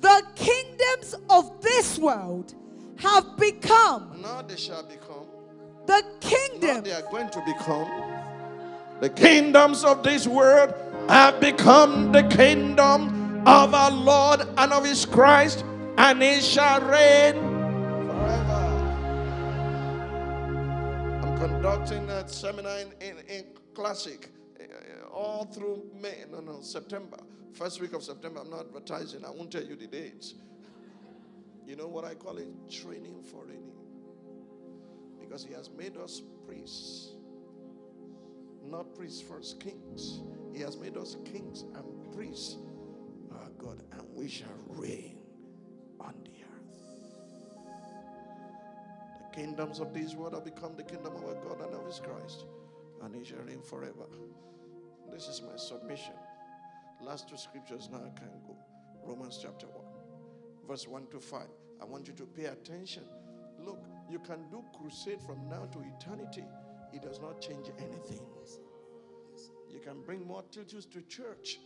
The kingdoms of this world have become Now they shall become. the Now kingdom they are going to become. The kingdoms of this world have become the kingdom of our Lord and of his Christ, and he shall reign forever. I'm conducting a seminar in, in, in Classic uh, all through May, no, no, September. First week of September, I'm not advertising, I won't tell you the dates. You know what I call it? Training for reigning. Because he has made us priests. Not priests first, kings. He has made us kings and priests. Our God, and we shall reign on the earth. The kingdoms of this world have become the kingdom of our God and of his Christ, and he shall reign forever. This is my submission. Last two scriptures now I can go. Romans chapter 1, verse 1 to 5. I want you to pay attention. Look, you can do crusade from now to eternity. It does not change anything. You can bring more multitudes to church.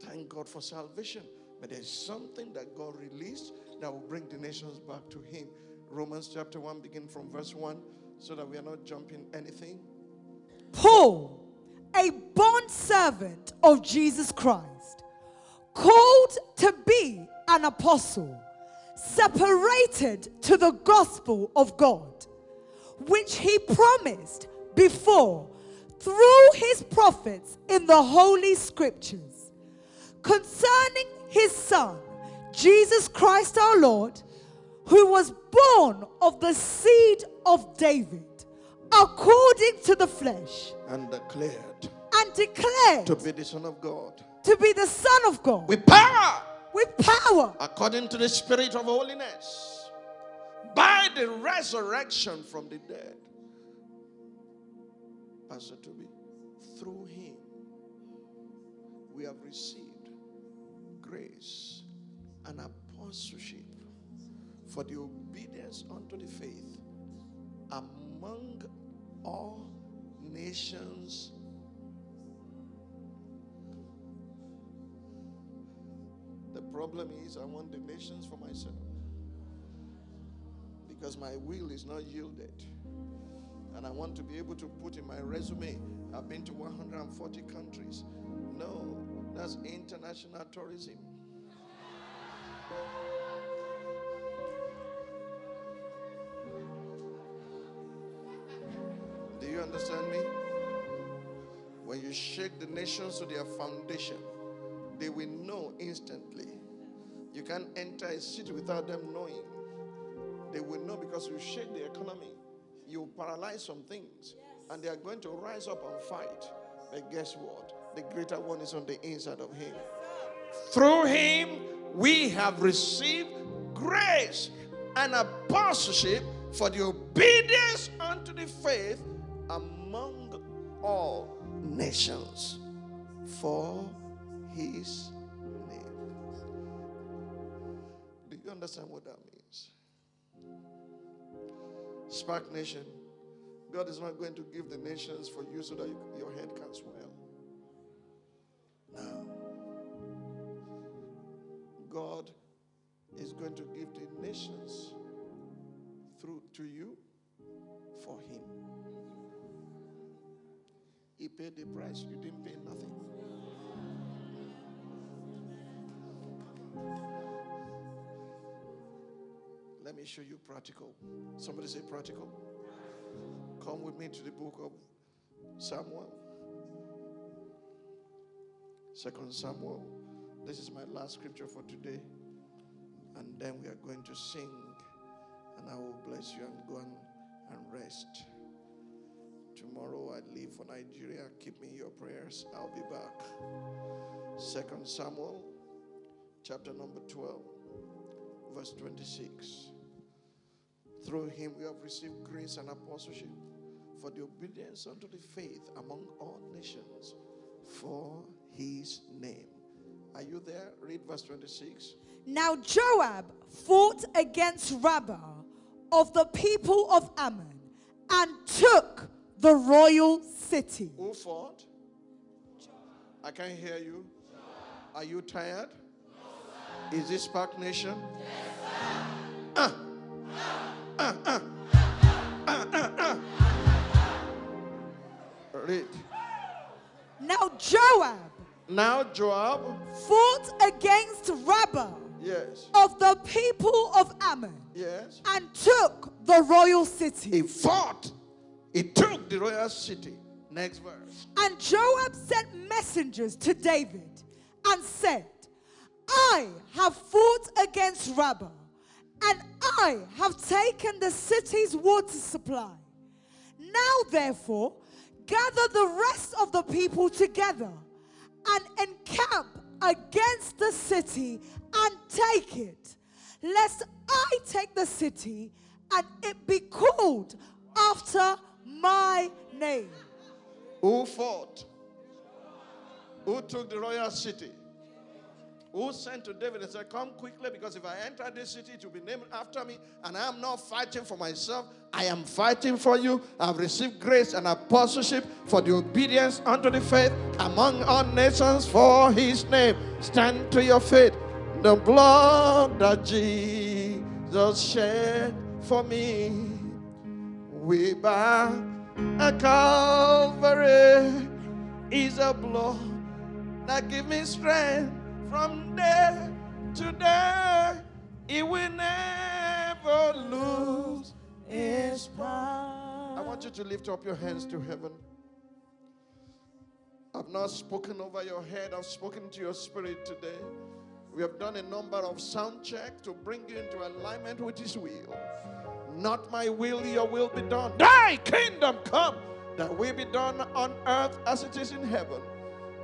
Thank God for salvation. But there's something that God released that will bring the nations back to Him. Romans chapter 1, begin from verse 1, so that we are not jumping anything. Paul, a bond servant of Jesus Christ, called to be an apostle, separated to the gospel of God, which he promised before through his prophets in the holy scriptures, concerning his son, Jesus Christ our Lord, who was born of the seed of David, according to the flesh And declared and declared to be the Son of God. to be the Son of God. With power. With power. According to the Spirit of holiness. By the resurrection from the dead. Pastor Tobi, through him we have received grace and apostleship for the obedience unto the faith among all nations. The problem is, I want the nations for myself because my will is not yielded. And I want to be able to put in my resume, I've been to 140 countries. No, that's international tourism. You understand me? When you shake the nations to their foundation, they will know instantly. You can't enter a city without them knowing. They will know because you shake the economy, you paralyze some things, and they are going to rise up and fight. But guess what? The greater one is on the inside of him. Through him, we have received grace and apostleship for the obedience unto the faith among all nations for his name. Do you understand what that means? Spark Nation, God is not going to give the nations for you so that you, your head can swell. No. God is going to give the nations through to you for him. He paid the price, you didn't pay nothing. Let me show you practical. Somebody say practical. Come with me to the book of Samuel. Second Samuel. This is my last scripture for today. And then we are going to sing. And I will bless you and go and, and rest. Tomorrow I leave for Nigeria. Keep me in your prayers. I'll be back. Second Samuel, chapter number 12, verse 26. Through him we have received grace and apostleship for the obedience unto the faith among all nations for his name. Are you there? Read verse 26. Now Joab fought against Rabbah of the people of Ammon and took the royal city. Who fought? I can't hear you. Are you tired? Is this Park Nation? Ah, ah. Ah, ah, ah. Read. Now Joab Now Joab, fought against Rabbah yes, of the people of Ammon yes, and took the royal city. he fought. He took the royal city. Next verse. And Joab sent messengers to David and said, I have fought against Rabbah, and I have taken the city's water supply. Now, therefore, gather the rest of the people together and encamp against the city and take it, lest I take the city and it be called after my name. Who fought? Who took the royal city? Who sent to David and said, Come quickly, because if I enter this city, it will be named after me, and I am not fighting for myself. I am fighting for you. I've received grace and apostleship for the obedience unto the faith among all nations for his name. Stand to your feet. The blood that Jesus shed for me. We bow at Calvary is a blow that give me strength from day to day. It will never lose its power. I want you to lift up your hands to heaven. I've not spoken over your head, I've spoken to your spirit today. We have done a number of sound check to bring you into alignment with His will. Not my will, your will be done. Thy kingdom come, that will be done on earth as it is in heaven.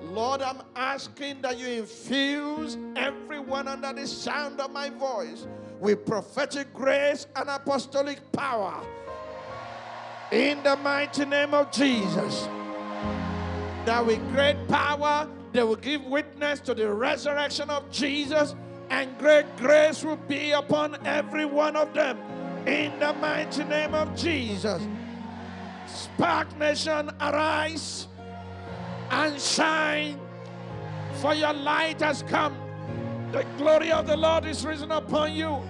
Lord, I'm asking that you infuse everyone under the sound of my voice with prophetic grace and apostolic power. In the mighty name of Jesus. That with great power they will give witness to the resurrection of Jesus, and great grace will be upon every one of them. In the mighty name of Jesus. Spark Nation, arise and shine, for your light has come. The glory of the Lord is risen upon you.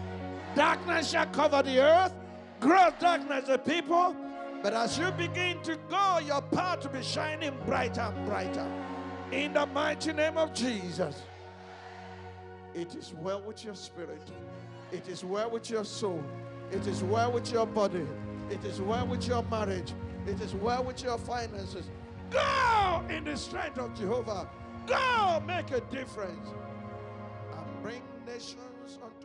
Darkness shall cover the earth, gross darkness the people. But as you begin to go, your path will be shining brighter and brighter. In the mighty name of Jesus. It is well with your spirit. It is well with your soul. It is well with your body. It is well with your marriage. It is well with your finances. Go in the strength of Jehovah. Go make a difference and bring nations unto